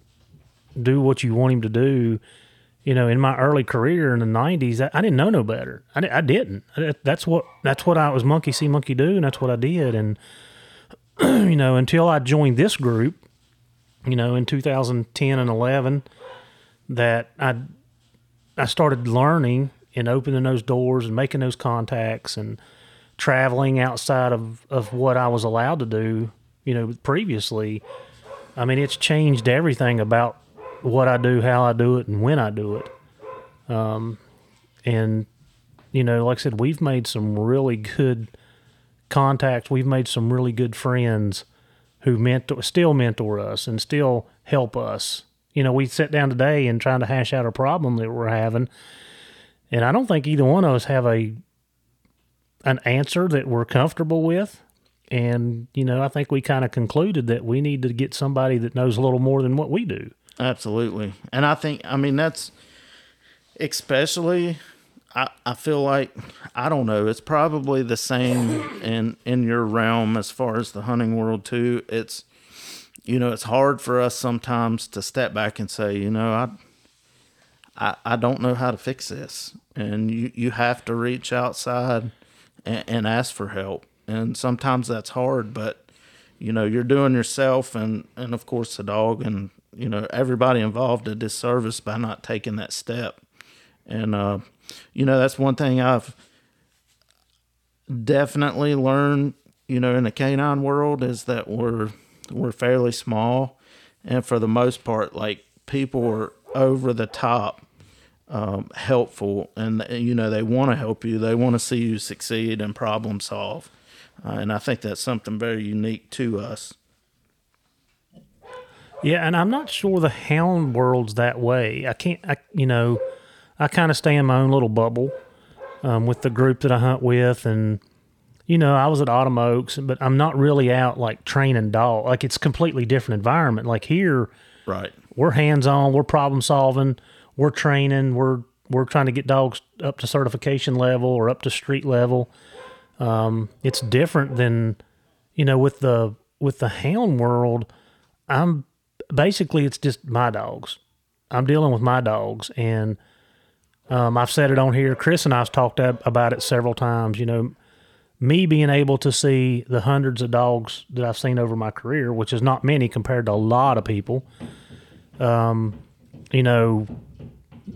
do what you want him to do. You know, in my early career in the '90s, I, I didn't know no better. I, I didn't. I- that's what that's what I was monkey see, monkey do, and that's what I did. And you know, until I joined this group, you know, in 2010 and 11, that I I started learning and opening those doors and making those contacts and traveling outside of, of what I was allowed to do, you know, previously. I mean, it's changed everything about what I do, how I do it, and when I do it. Um, and, you know, like I said, we've made some really good contacts. We've made some really good friends who mentor, still mentor us and still help us. You know, we sit down today and trying to hash out a problem that we're having, and I don't think either one of us have a an answer that we're comfortable with. And you know, I think we kind of concluded that we need to get somebody that knows a little more than what we do. Absolutely. And I think, I mean, that's especially, I, I feel like, I don't know, it's probably the same in, in your realm as far as the hunting world, too. It's, you know, it's hard for us sometimes to step back and say, you know, I, I, I don't know how to fix this. And you, you have to reach outside and, and ask for help. And sometimes that's hard, but you know, you're doing yourself and, and of course the dog and, you know everybody involved a disservice by not taking that step. And uh, you know that's one thing I've definitely learned. You know, in the canine world, is that we're we're fairly small, and for the most part, like people are over the top um, helpful, and you know they want to help you. They want to see you succeed and problem solve, uh, and I think that's something very unique to us. Yeah, and I'm not sure the hound world's that way. I can't, I, you know, I kind of stay in my own little bubble um, with the group that I hunt with, and you know, I was at Autumn Oaks, but I'm not really out like training dog. Like it's completely different environment. Like here, Right. we're hands on, we're problem solving, we're training, we're we're trying to get dogs up to certification level or up to street level. Um, it's different than you know with the with the hound world. I'm basically it's just my dogs. I'm dealing with my dogs, and um, I've said it on here. Chris and I've talked about it several times. You know, me being able to see the hundreds of dogs that I've seen over my career, which is not many compared to a lot of people. Um, you know,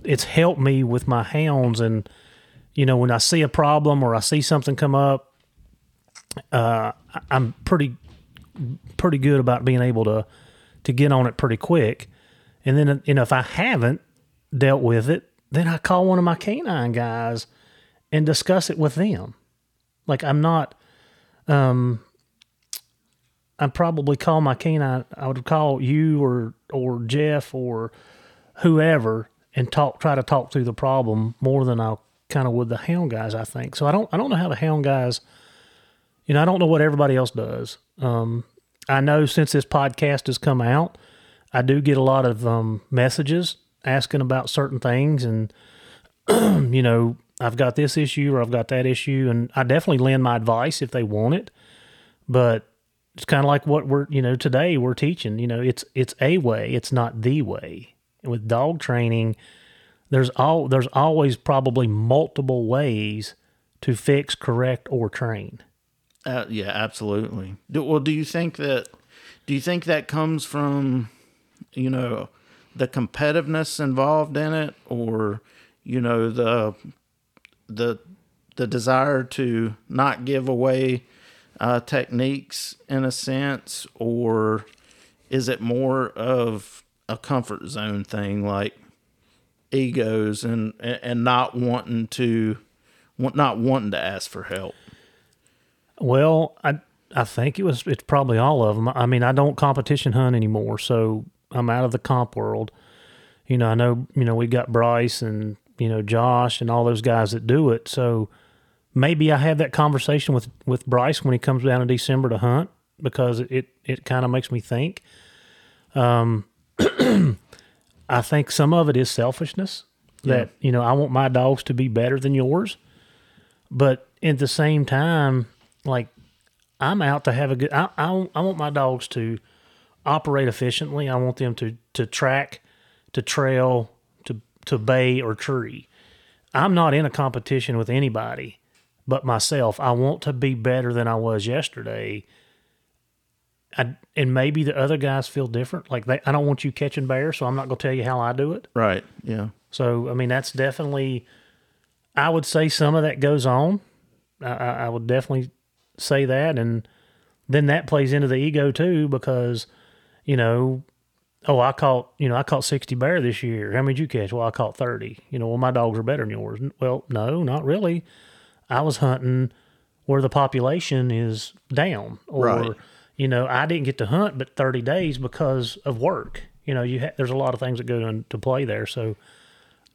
it's helped me with my hounds, and you know, when I see a problem or I see something come up, uh, I'm pretty pretty good about being able to to get on it pretty quick. And then, you know, if I haven't dealt with it, then I call one of my canine guys and discuss it with them. Like I'm not, um, I'd probably call my canine. I would call you or or Jeff or whoever and talk, try to talk through the problem more than I kind of would the hound guys. I think so. I don't, I don't know how the hound guys. You know, I don't know what everybody else does. Um, I know since this podcast has come out, I do get a lot of um, messages asking about certain things, and you know, I've got this issue or I've got that issue, and I definitely lend my advice if they want it. But it's kind of like what we're, you know, today we're teaching. You know, it's it's a way, it's not the way. And with dog training, there's all there's always probably multiple ways to fix, correct, or train. Uh, yeah, absolutely. Do, well, do you think that? Do you think that comes from, you know, the competitiveness involved in it, or, you know, the, the, the desire to not give away uh, techniques in a sense, or is it more of a comfort zone thing, like egos and and not wanting to, not wanting to ask for help? Well, I I think it was it's probably all of them. I mean, I don't competition hunt anymore, so I'm out of the comp world. You know, I know you know we got Bryce and you know Josh and all those guys that do it. So maybe I have that conversation with with Bryce when he comes down in December to hunt because it it kind of makes me think. Um, I think some of it is selfishness that you know I want my dogs to be better than yours, but at the same time, like I'm out to have a good. I, I I want my dogs to operate efficiently. I want them to to track, to trail, to to bay or tree. I'm not in a competition with anybody but myself. I want to be better than I was yesterday. I, and maybe the other guys feel different. Like they, I don't want you catching bears, so I'm not going to tell you how I do it. Right. Yeah. So I mean, that's definitely. I would say some of that goes on. I, I I would definitely say that, and then that plays into the ego too, because you know, oh, I caught you know I caught sixty bear this year. How many did you catch? Well, I caught thirty. You know, well, my dogs are better than yours. Well, no, not really. I was hunting where the population is down, or Right. you know, I didn't get to hunt but thirty days because of work. You know, you ha- there's a lot of things that go into play there. So,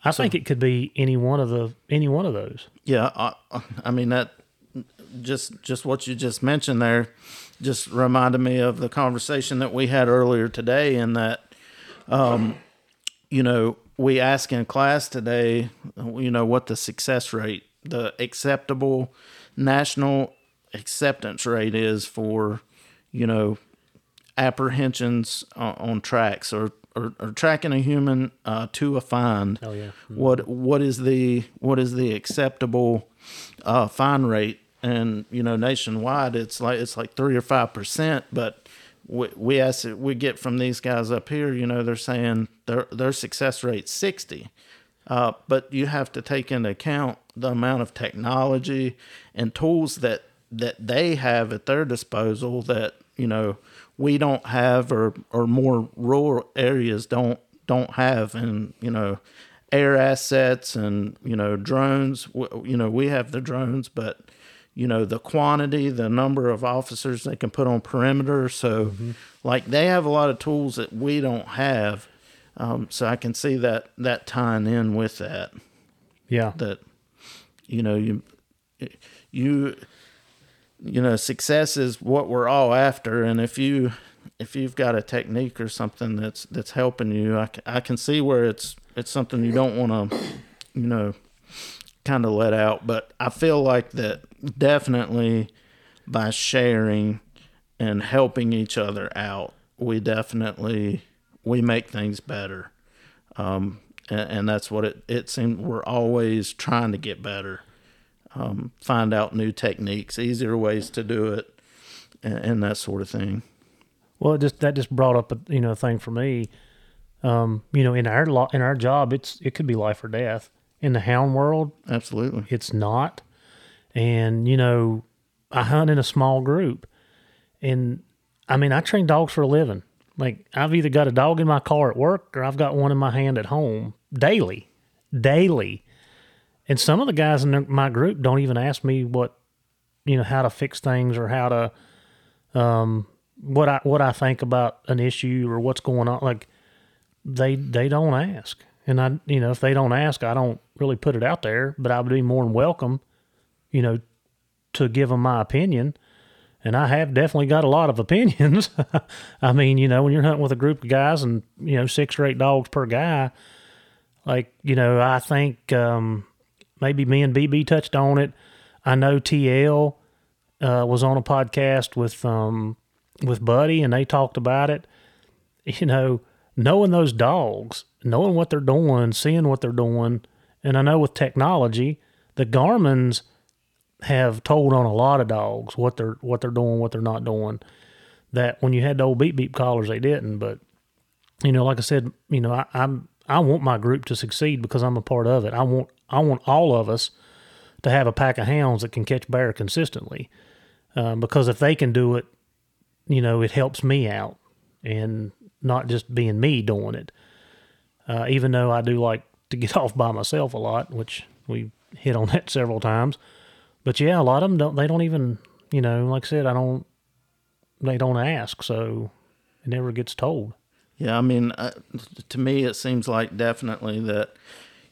I think it could be any one of the any one of those. Yeah, I, I mean that just just what you just mentioned there just reminded me of the conversation that we had earlier today in that um you know, we asked in class today, you know, what the success rate, the acceptable national acceptance rate is for, you know, apprehensions on, on tracks or, or, or tracking a human uh, to a find. Oh, yeah. What what is the what is the acceptable uh, fine rate? And you know, nationwide, it's like it's like three or five percent. But we we ask we get from these guys up here. You know, they're saying their their success rate sixty, uh, but you have to take into account the amount of technology and tools that that they have at their disposal that you know we don't have or or more rural areas don't don't have and you know air assets and you know drones you know we have the drones but you know the quantity the number of officers they can put on perimeter. So mm-hmm. like they have a lot of tools that we don't have. Um, so i can see that that tying in with that. Yeah. That you know you you you know success is what we're all after. And if you if you've got a technique or something that's that's helping you i, I can see where it's it's something you don't want to you know kind of let out. But i feel like that definitely by sharing and helping each other out we definitely we make things better um, and, and, that's what it it seems we're always trying to get better um, find out new techniques easier ways to do it and, and that sort of thing well, just that just brought up a you know a thing for me. Um, you know, in our lo- in our job, it's it could be life or death. In the hound world, absolutely, it's not. And you know, I hunt in a small group, and I mean, I train dogs for a living. Like I've either got a dog in my car at work or I've got one in my hand at home daily, daily. And some of the guys in my group don't even ask me what, you know, how to fix things or how to, um, what I what I think about an issue or what's going on. Like they they don't ask, and I you know if they don't ask, I don't really put it out there. But I would be more than welcome, you know, to give them my opinion. And I have definitely got a lot of opinions. I mean, you know, when you're hunting with a group of guys and you know six or eight dogs per guy, like you know, I think um, maybe me and BB touched on it. I know TL uh, was on a podcast with um, with Buddy and they talked about it. You know, knowing those dogs, knowing what they're doing, seeing what they're doing, and I know with technology, the Garmin's have told on a lot of dogs what they're what they're doing, what they're not doing. That when you had the old beep beep collars, they didn't. But you know, like I said, you know, I, I'm I want my group to succeed because I'm a part of it. I want I want all of us to have a pack of hounds that can catch bear consistently. Um, because if they can do it, you know, it helps me out and not just being me doing it. Uh, even though I do like to get off by myself a lot, which we hit on that several times. But yeah, a lot of them don't, they don't even, you know, like I said, I don't, they don't ask. So it never gets told. Yeah. I mean, uh, to me, it seems like definitely that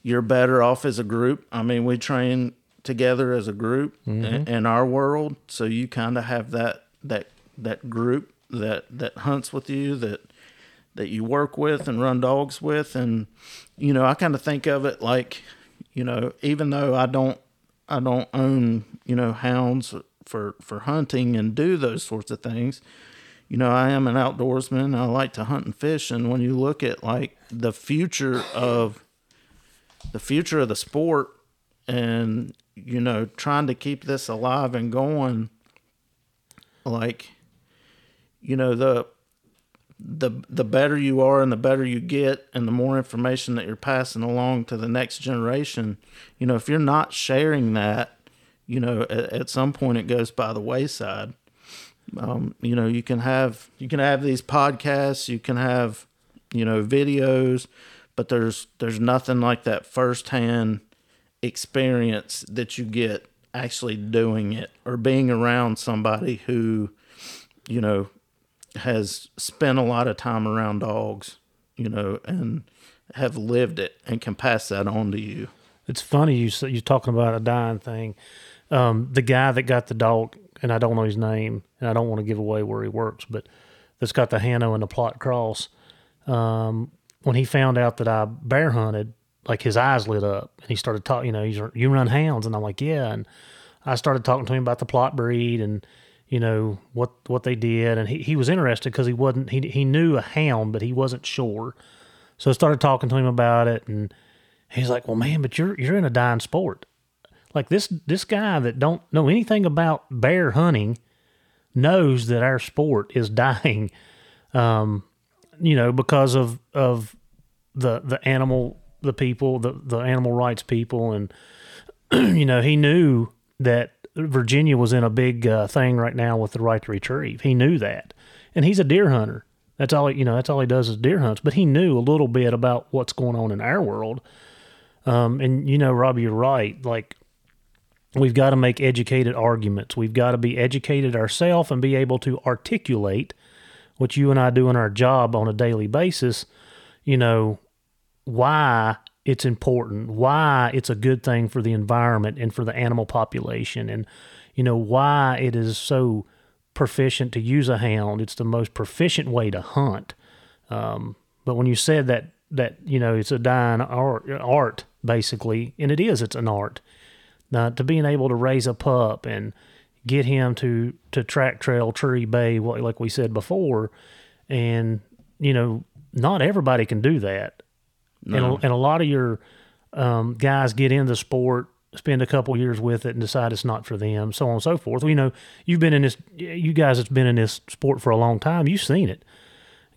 you're better off as a group. I mean, we train together as a group mm-hmm. in, in our world. So you kind of have that, that that group that that hunts with you that that you work with and run dogs with and you know I kind of think of it like you know even though I don't I don't own you know hounds for for hunting and do those sorts of things. You know I am an outdoorsman. I like to hunt and fish. And when you look at like the future of the future of the sport and you know trying to keep this alive and going like you know the the the better you are and the better you get and the more information that you're passing along to the next generation you know if you're not sharing that you know at, at some point it goes by the wayside. Um, you know you can have you can have these podcasts you can have you know videos but there's there's nothing like that firsthand experience that you get actually doing it or being around somebody who you know has spent a lot of time around dogs, you know, and have lived it and can pass that on to you. It's funny you you're talking about a dying thing. Um, the guy that got the dog, and I don't know his name, and I don't want to give away where he works, but that's got the Hano and the Plott cross. Um, when he found out that I bear hunted, like his eyes lit up, and he started talking. You know, he's you run hounds, and I'm like, yeah. And I started talking to him about the Plott breed and you know what what they did, and he, he was interested because he wasn't he he knew a hound, but he wasn't sure. So I started talking to him about it, and he's like, "Well, man, but you're you're in a dying sport. Like this this guy that don't know anything about bear hunting, knows that our sport is dying, um, you know, because of of the the animal the people the the animal rights people and you know he knew that Virginia was in a big uh, thing right now with the right to retrieve. He knew that, and he's a deer hunter. That's all he, you know. That's all he does is deer hunts. But he knew a little bit about what's going on in our world. Um, and you know, Robbie, you're right. Like we've got to make educated arguments. We've got to be educated ourselves and be able to articulate what you and I do in our job on a daily basis. You know why it's important, why it's a good thing for the environment and for the animal population, and you know why it is so proficient to use a hound. It's the most proficient way to hunt. Um, but when you said that that you know it's a dying art, art basically, and it is, it's an art. Now to being able to raise a pup and get him to to track trail tree bay, like we said before, and you know not everybody can do that. No. And, a, and a lot of your um, guys get in the sport, spend a couple years with it, and decide it's not for them, so on and so forth. We know you've been in this. You guys that's been in this sport for a long time. You've seen it.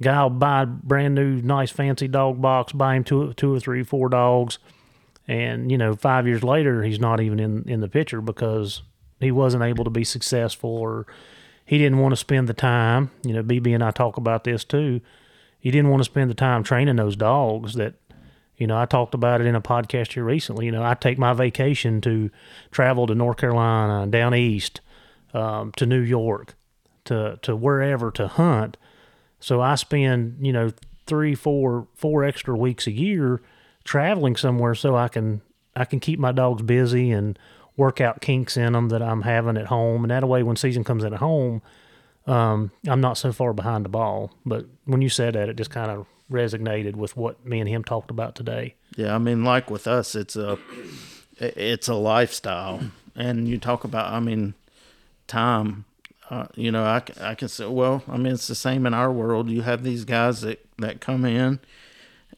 guy will buy a brand new, nice, fancy dog box, buy him two, two or three, four dogs, and you know, five years later, he's not even in in the picture because he wasn't able to be successful or he didn't want to spend the time. You know, BB and I talk about this too. He didn't want to spend the time training those dogs that you know, I talked about it in a podcast here recently. You know, I take my vacation to travel to North Carolina, down east, um, to New York, to to wherever to hunt. So I spend you know three, four, four extra weeks a year traveling somewhere so I can I can keep my dogs busy and work out kinks in them that I'm having at home, and that way when season comes at home, um, I'm not so far behind the ball. But when you said that, it just kind of resonated with what me and him talked about today. Yeah, I mean, like with us, it's a it's a lifestyle, and you talk about, I mean, time. Uh, you know, I, I can say, well, I mean, it's the same in our world. You have these guys that that come in,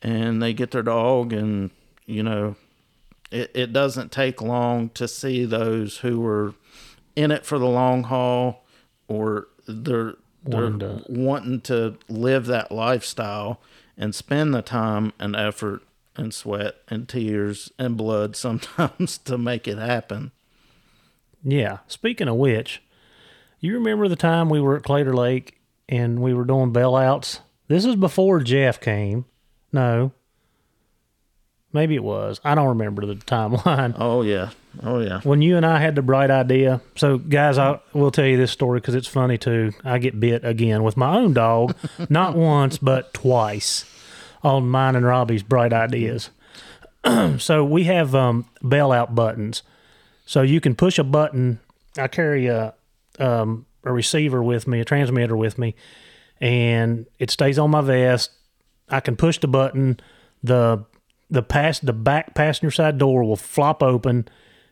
and they get their dog, and you know, it it doesn't take long to see those who were in it for the long haul, or they're they're wanting to, wanting to live that lifestyle and spend the time and effort and sweat and tears and blood sometimes to make it happen. Yeah. Speaking of which, you remember the time we were at Claytor Lake and we were doing bailouts? This is before Jeff came. No. Maybe it was. I don't remember the timeline. Oh, yeah. Oh yeah. When you and I had the bright idea, so guys, I will tell you this story because it's funny too. I get bit again with my own dog, not once but twice, on mine and Robbie's bright ideas. so we have um, bailout buttons, so you can push a button. I carry a um, a receiver with me, a transmitter with me, and it stays on my vest. I can push the button. the the pass the back passenger side door will flop open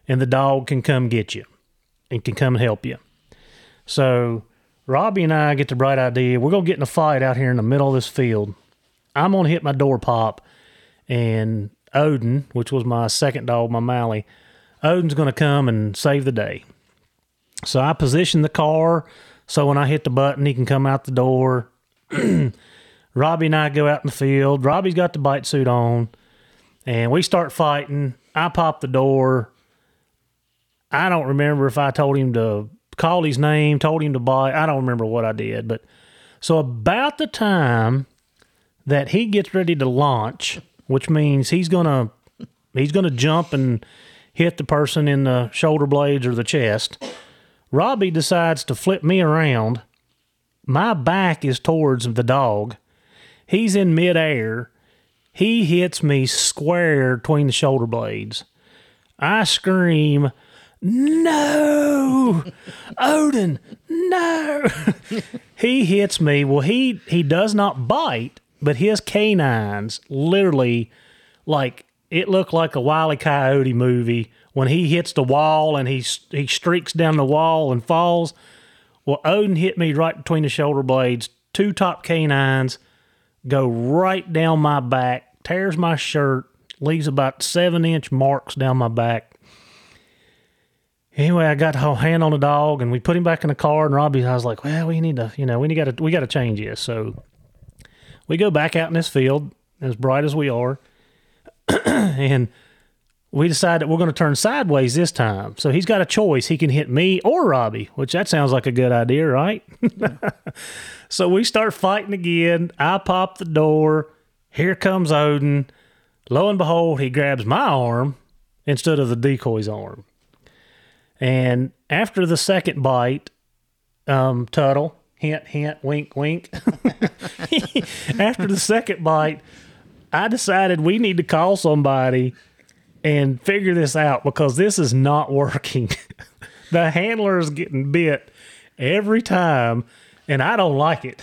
and the dog can come get you and can come and help you. So Robbie and I get the bright idea. We're gonna get in a fight out here in the middle of this field. I'm gonna hit my door pop, and Odin, which was my second dog, my Mally, Odin's gonna come and save the day. So I position the car so when I hit the button, he can come out the door. Robbie and I go out in the field. Robbie's got the bite suit on, and we start fighting. I pop the door. I don't remember if I told him to call his name, told him to buy. I don't remember what I did, but so about the time that he gets ready to launch, which means he's gonna he's gonna jump and hit the person in the shoulder blades or the chest. Robbie decides to flip me around. My back is towards the dog. He's in midair. He hits me square between the shoulder blades. I scream no, Odin, no. he hits me. Well, he he does not bite, but his canines literally, like it looked like a Wile E. Coyote movie when he hits the wall and he he streaks down the wall and falls. Well, Odin hit me right between the shoulder blades. Two top canines go right down my back, tears my shirt, leaves about seven inch marks down my back anyway, I got a hand on the dog, and we put him back in the car. And Robbie, I was like, "Well, we need to, you know, we need got to, we got to change this." So we go back out in this field, as bright as we are, and we decide that we're going to turn sideways this time. So he's got a choice. He can hit me or Robbie, which that sounds like a good idea, right? so we start fighting again. I pop the door. Here comes Odin. Lo and behold, he grabs my arm instead of the decoy's arm. And after the second bite, um, Tuttle, hint, hint, wink, wink. after the second bite, I decided we need to call somebody and figure this out because this is not working. the handler is getting bit every time, and I don't like it.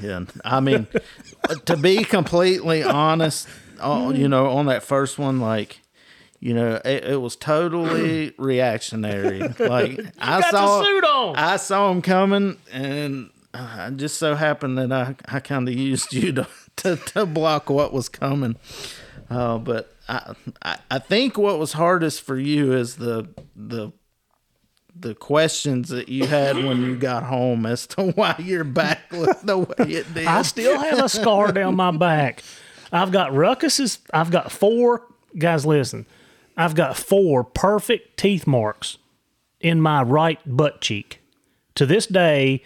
Yeah, I mean, to be completely honest, uh, you know, on that first one, like, you know, it, it was totally reactionary. Like I saw, the suit on. I saw him coming, and it just so happened that I, I kind of used you to, to to block what was coming. Uh, but I, I I think what was hardest for you is the the the questions that you had when you got home as to why your back looked the way it did. I still have a scar down my back. I've got ruckuses. I've got four guys. Listen, I've got four perfect teeth marks in my right butt cheek. To this day,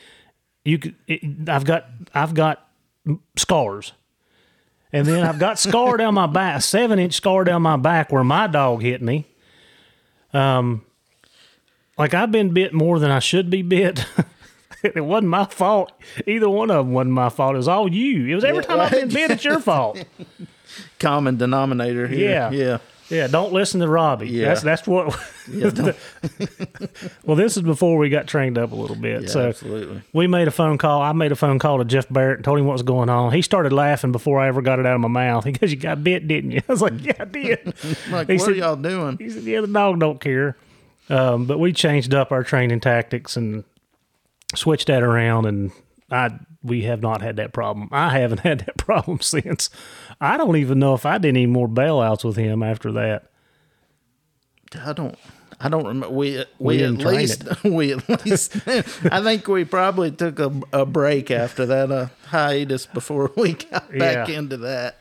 you could. It, I've got. I've got scars, and then I've got scar down my back. A seven inch scar down my back where my dog hit me. Um, like I've been bit more than I should be bit. it wasn't my fault. Either one of them wasn't my fault. It was all you. It was every time I've been bit, it's your fault. Common denominator here. Yeah. Yeah. Yeah, don't listen to Robbie. Yeah. That's that's what. Yeah, well, this is before we got trained up a little bit. yeah, so absolutely. we made a phone call. I made a phone call to Jeff Barrett and told him what was going on. He started laughing before I ever got it out of my mouth. He goes, "You got bit, didn't you?" I was like, "Yeah, I did." Like, He what said- are y'all doing? He said, "Yeah, the dog don't care." Um, but we changed up our training tactics and switched that around, and I we have not had that problem. I haven't had that problem since. I don't even know if I did any more bailouts with him after that. I don't. I don't remember. We we, We at least we at least. I think we probably took a, a break after that uh, hiatus before we got back Yeah. into that.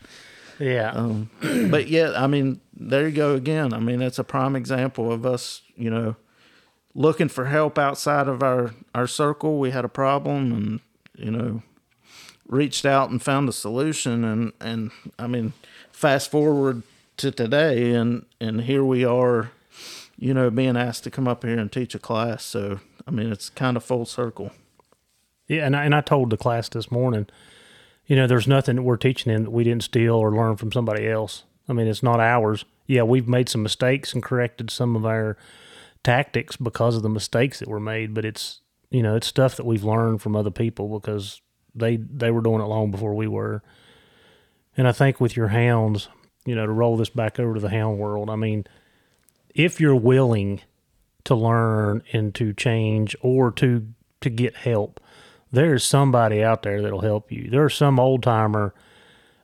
Yeah, But yeah, I mean, there you go again. I mean, that's a prime example of us, you know, looking for help outside of our our circle. We had a problem, and you know, reached out and found a solution. And and I mean, fast forward to today, and and here we are, you know, being asked to come up here and teach a class. So I mean, it's kind of full circle. yeah. And I, and I told the class this morning, you know, there's nothing that we're teaching them that we didn't steal or learn from somebody else. I mean, it's not ours. Yeah, we've made some mistakes and corrected some of our tactics because of the mistakes that were made, but it's you know, it's stuff that we've learned from other people because they they were doing it long before we were. And I think with your hounds, you know, to roll this back over to the hound world, I mean, if you're willing to learn and to change or to to get help, there's somebody out there that'll help you. There's some old timer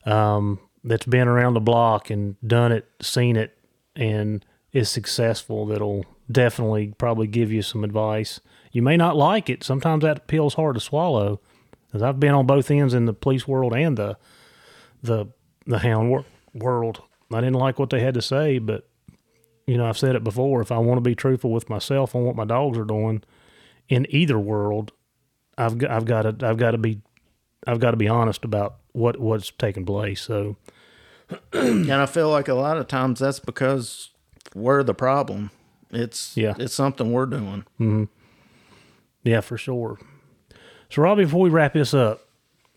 um, that's been around the block and done it, seen it, and is successful that'll definitely probably give you some advice. You may not like it. Sometimes that pill's hard to swallow. Because I've been on both ends in the police world and the the the hound wor- world. I didn't like what they had to say, but you know I've said it before. If I want to be truthful with myself on what my dogs are doing in either world, I've got, I've got to I've got to be I've got to be honest about what what's taking place. So and I feel like a lot of times that's because we're the problem. It's Yeah. it's something we're doing. Mm-hmm. Yeah, for sure. So, Robbie, before we wrap this up,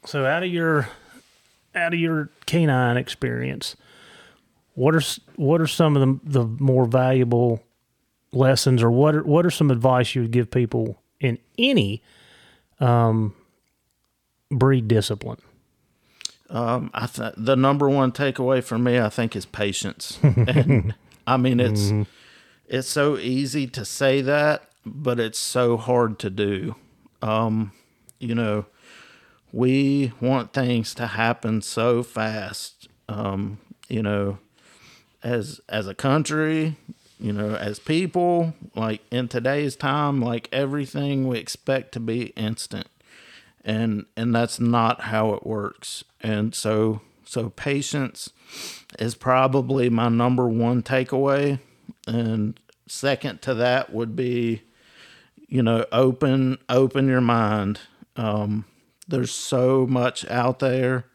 so out of your out of your canine experience, what are what are some of the the more valuable lessons, or what are, what are some advice you would give people in any um, breed discipline? Um, I th- the number one takeaway for me, I think, is patience. and I mean, it's it's so easy to say that, but it's so hard to do. Um, you know, we want things to happen so fast. Um, you know, as as a country, you know, as people, like in today's time, like everything we expect to be instant. And and that's not how it works. And so so patience is probably my number one takeaway. And second to that would be, you know, open open your mind. Um, there's so much out there.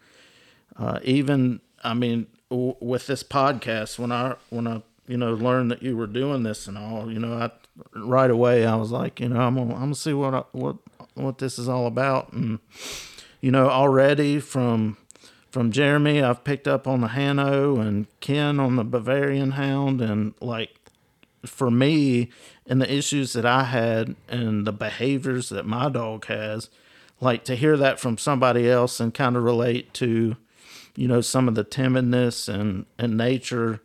Uh, even I mean, w- with this podcast, when I when I you know learned that you were doing this and all, you know, I right away I was like, you know, I'm gonna I'm gonna see what I, what what this is all about, and you know, already from from Jeremy, I've picked up on the Hano and Ken on the Bavarian Hound, and like for me and the issues that I had and the behaviors that my dog has, like to hear that from somebody else and kind of relate to, you know, some of the timidness and and nature,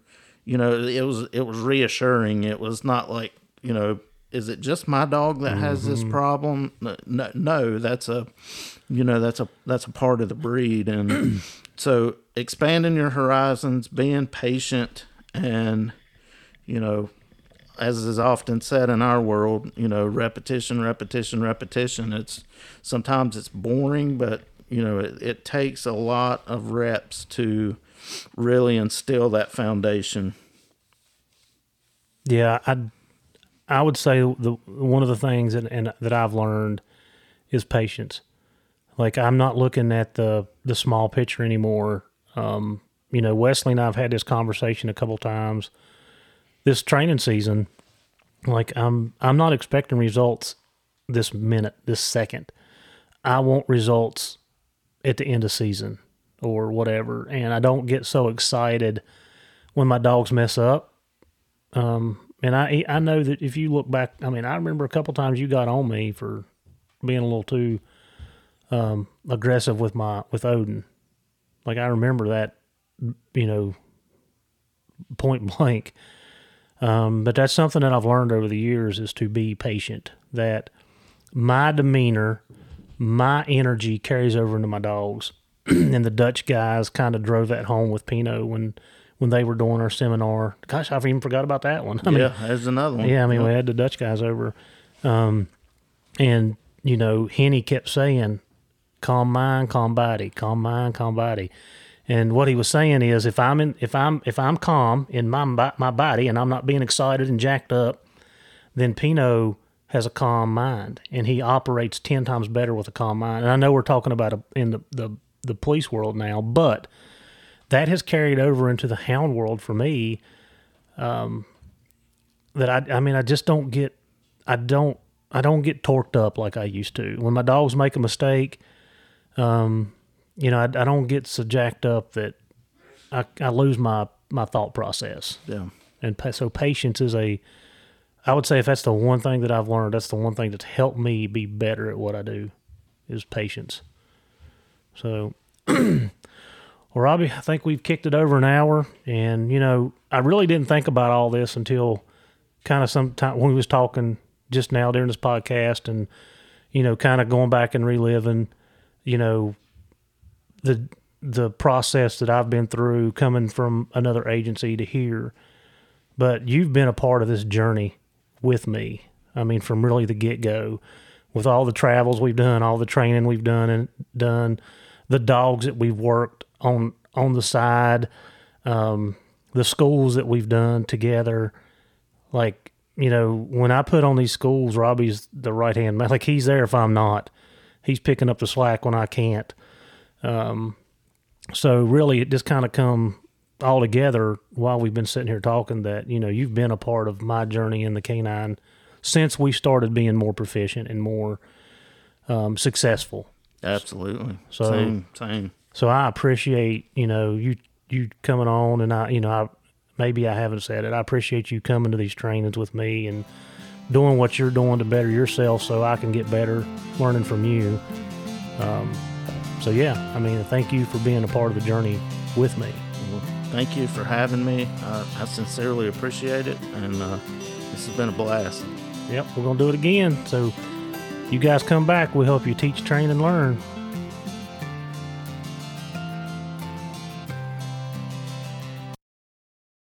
you know, it was it was reassuring. It was not like you know, is it just my dog that has this mm-hmm. problem? No, no, that's a, you know, that's a that's a part of the breed, and so expanding your horizons, being patient, and you know, as is often said in our world, you know, repetition, repetition, repetition. It's sometimes it's boring, but you know, it, it takes a lot of reps to really instill that foundation. Yeah, I I would say the one of the things that and that I've learned is patience. Like I'm not looking at the the small picture anymore. Um, you know, Wesley and I've had this conversation a couple times this training season. Like I'm I'm not expecting results this minute, this second. I want results at the end of season or whatever, and I don't get so excited when my dogs mess up. Um, and I I know that if you look back, I mean, I remember a couple times you got on me for being a little too um, aggressive with my with Odin. Like I remember that, you know, point blank. Um, but that's something that I've learned over the years is to be patient. That my demeanor, my energy carries over into my dogs, and the Dutch guys kind of drove that home with Pino when when they were doing our seminar. Gosh, I've even forgot about that one. I mean, yeah, there's another one. yeah, I mean, we had the Dutch guys over, um, and you know, Henny kept saying, "Calm mind, calm body, calm mind, calm body." And what he was saying is, if I'm in, if I'm, if I'm calm in my my body, and I'm not being excited and jacked up, then Pino has a calm mind, and he operates ten times better with a calm mind. And I know we're talking about a, in the, the the police world now, but that has carried over into the hound world for me. Um, that I, I mean, I just don't get, I don't, I don't get torqued up like I used to. When my dogs make a mistake, um, you know, I, I don't get so jacked up that I, I lose my my thought process. Yeah. And pa- so patience is a, I would say if that's the one thing that I've learned, that's the one thing that's helped me be better at what I do, is patience. So, well, Robbie, I think we've kicked it over an hour, and you know, I really didn't think about all this until kind of sometime when we was talking just now during this podcast, and you know, kind of going back and reliving, you know, the the process that I've been through coming from another agency to here. But you've been a part of this journey with me. I mean, from really the get go, with all the travels we've done, all the training we've done and done, the dogs that we've worked on on the side, um, the schools that we've done together. Like you know, when I put on these schools, Robbie's the right hand man. Like he's there if I'm not. He's picking up the slack when I can't. Um, so really, it just kind of come all together while we've been sitting here talking that you know you've been a part of my journey in the canine since we started being more proficient and more um, successful. Absolutely. So- same, same. So I appreciate you know you you coming on, and I you know I maybe I haven't said it. I appreciate you coming to these trainings with me and doing what you're doing to better yourself, so I can get better, learning from you. Um, so yeah, I mean, thank you for being a part of the journey with me. Well, thank you for having me. Uh, I sincerely appreciate it, and uh, this has been a blast. Yep, we're gonna do it again. So you guys come back. We'll help you teach, train, and learn.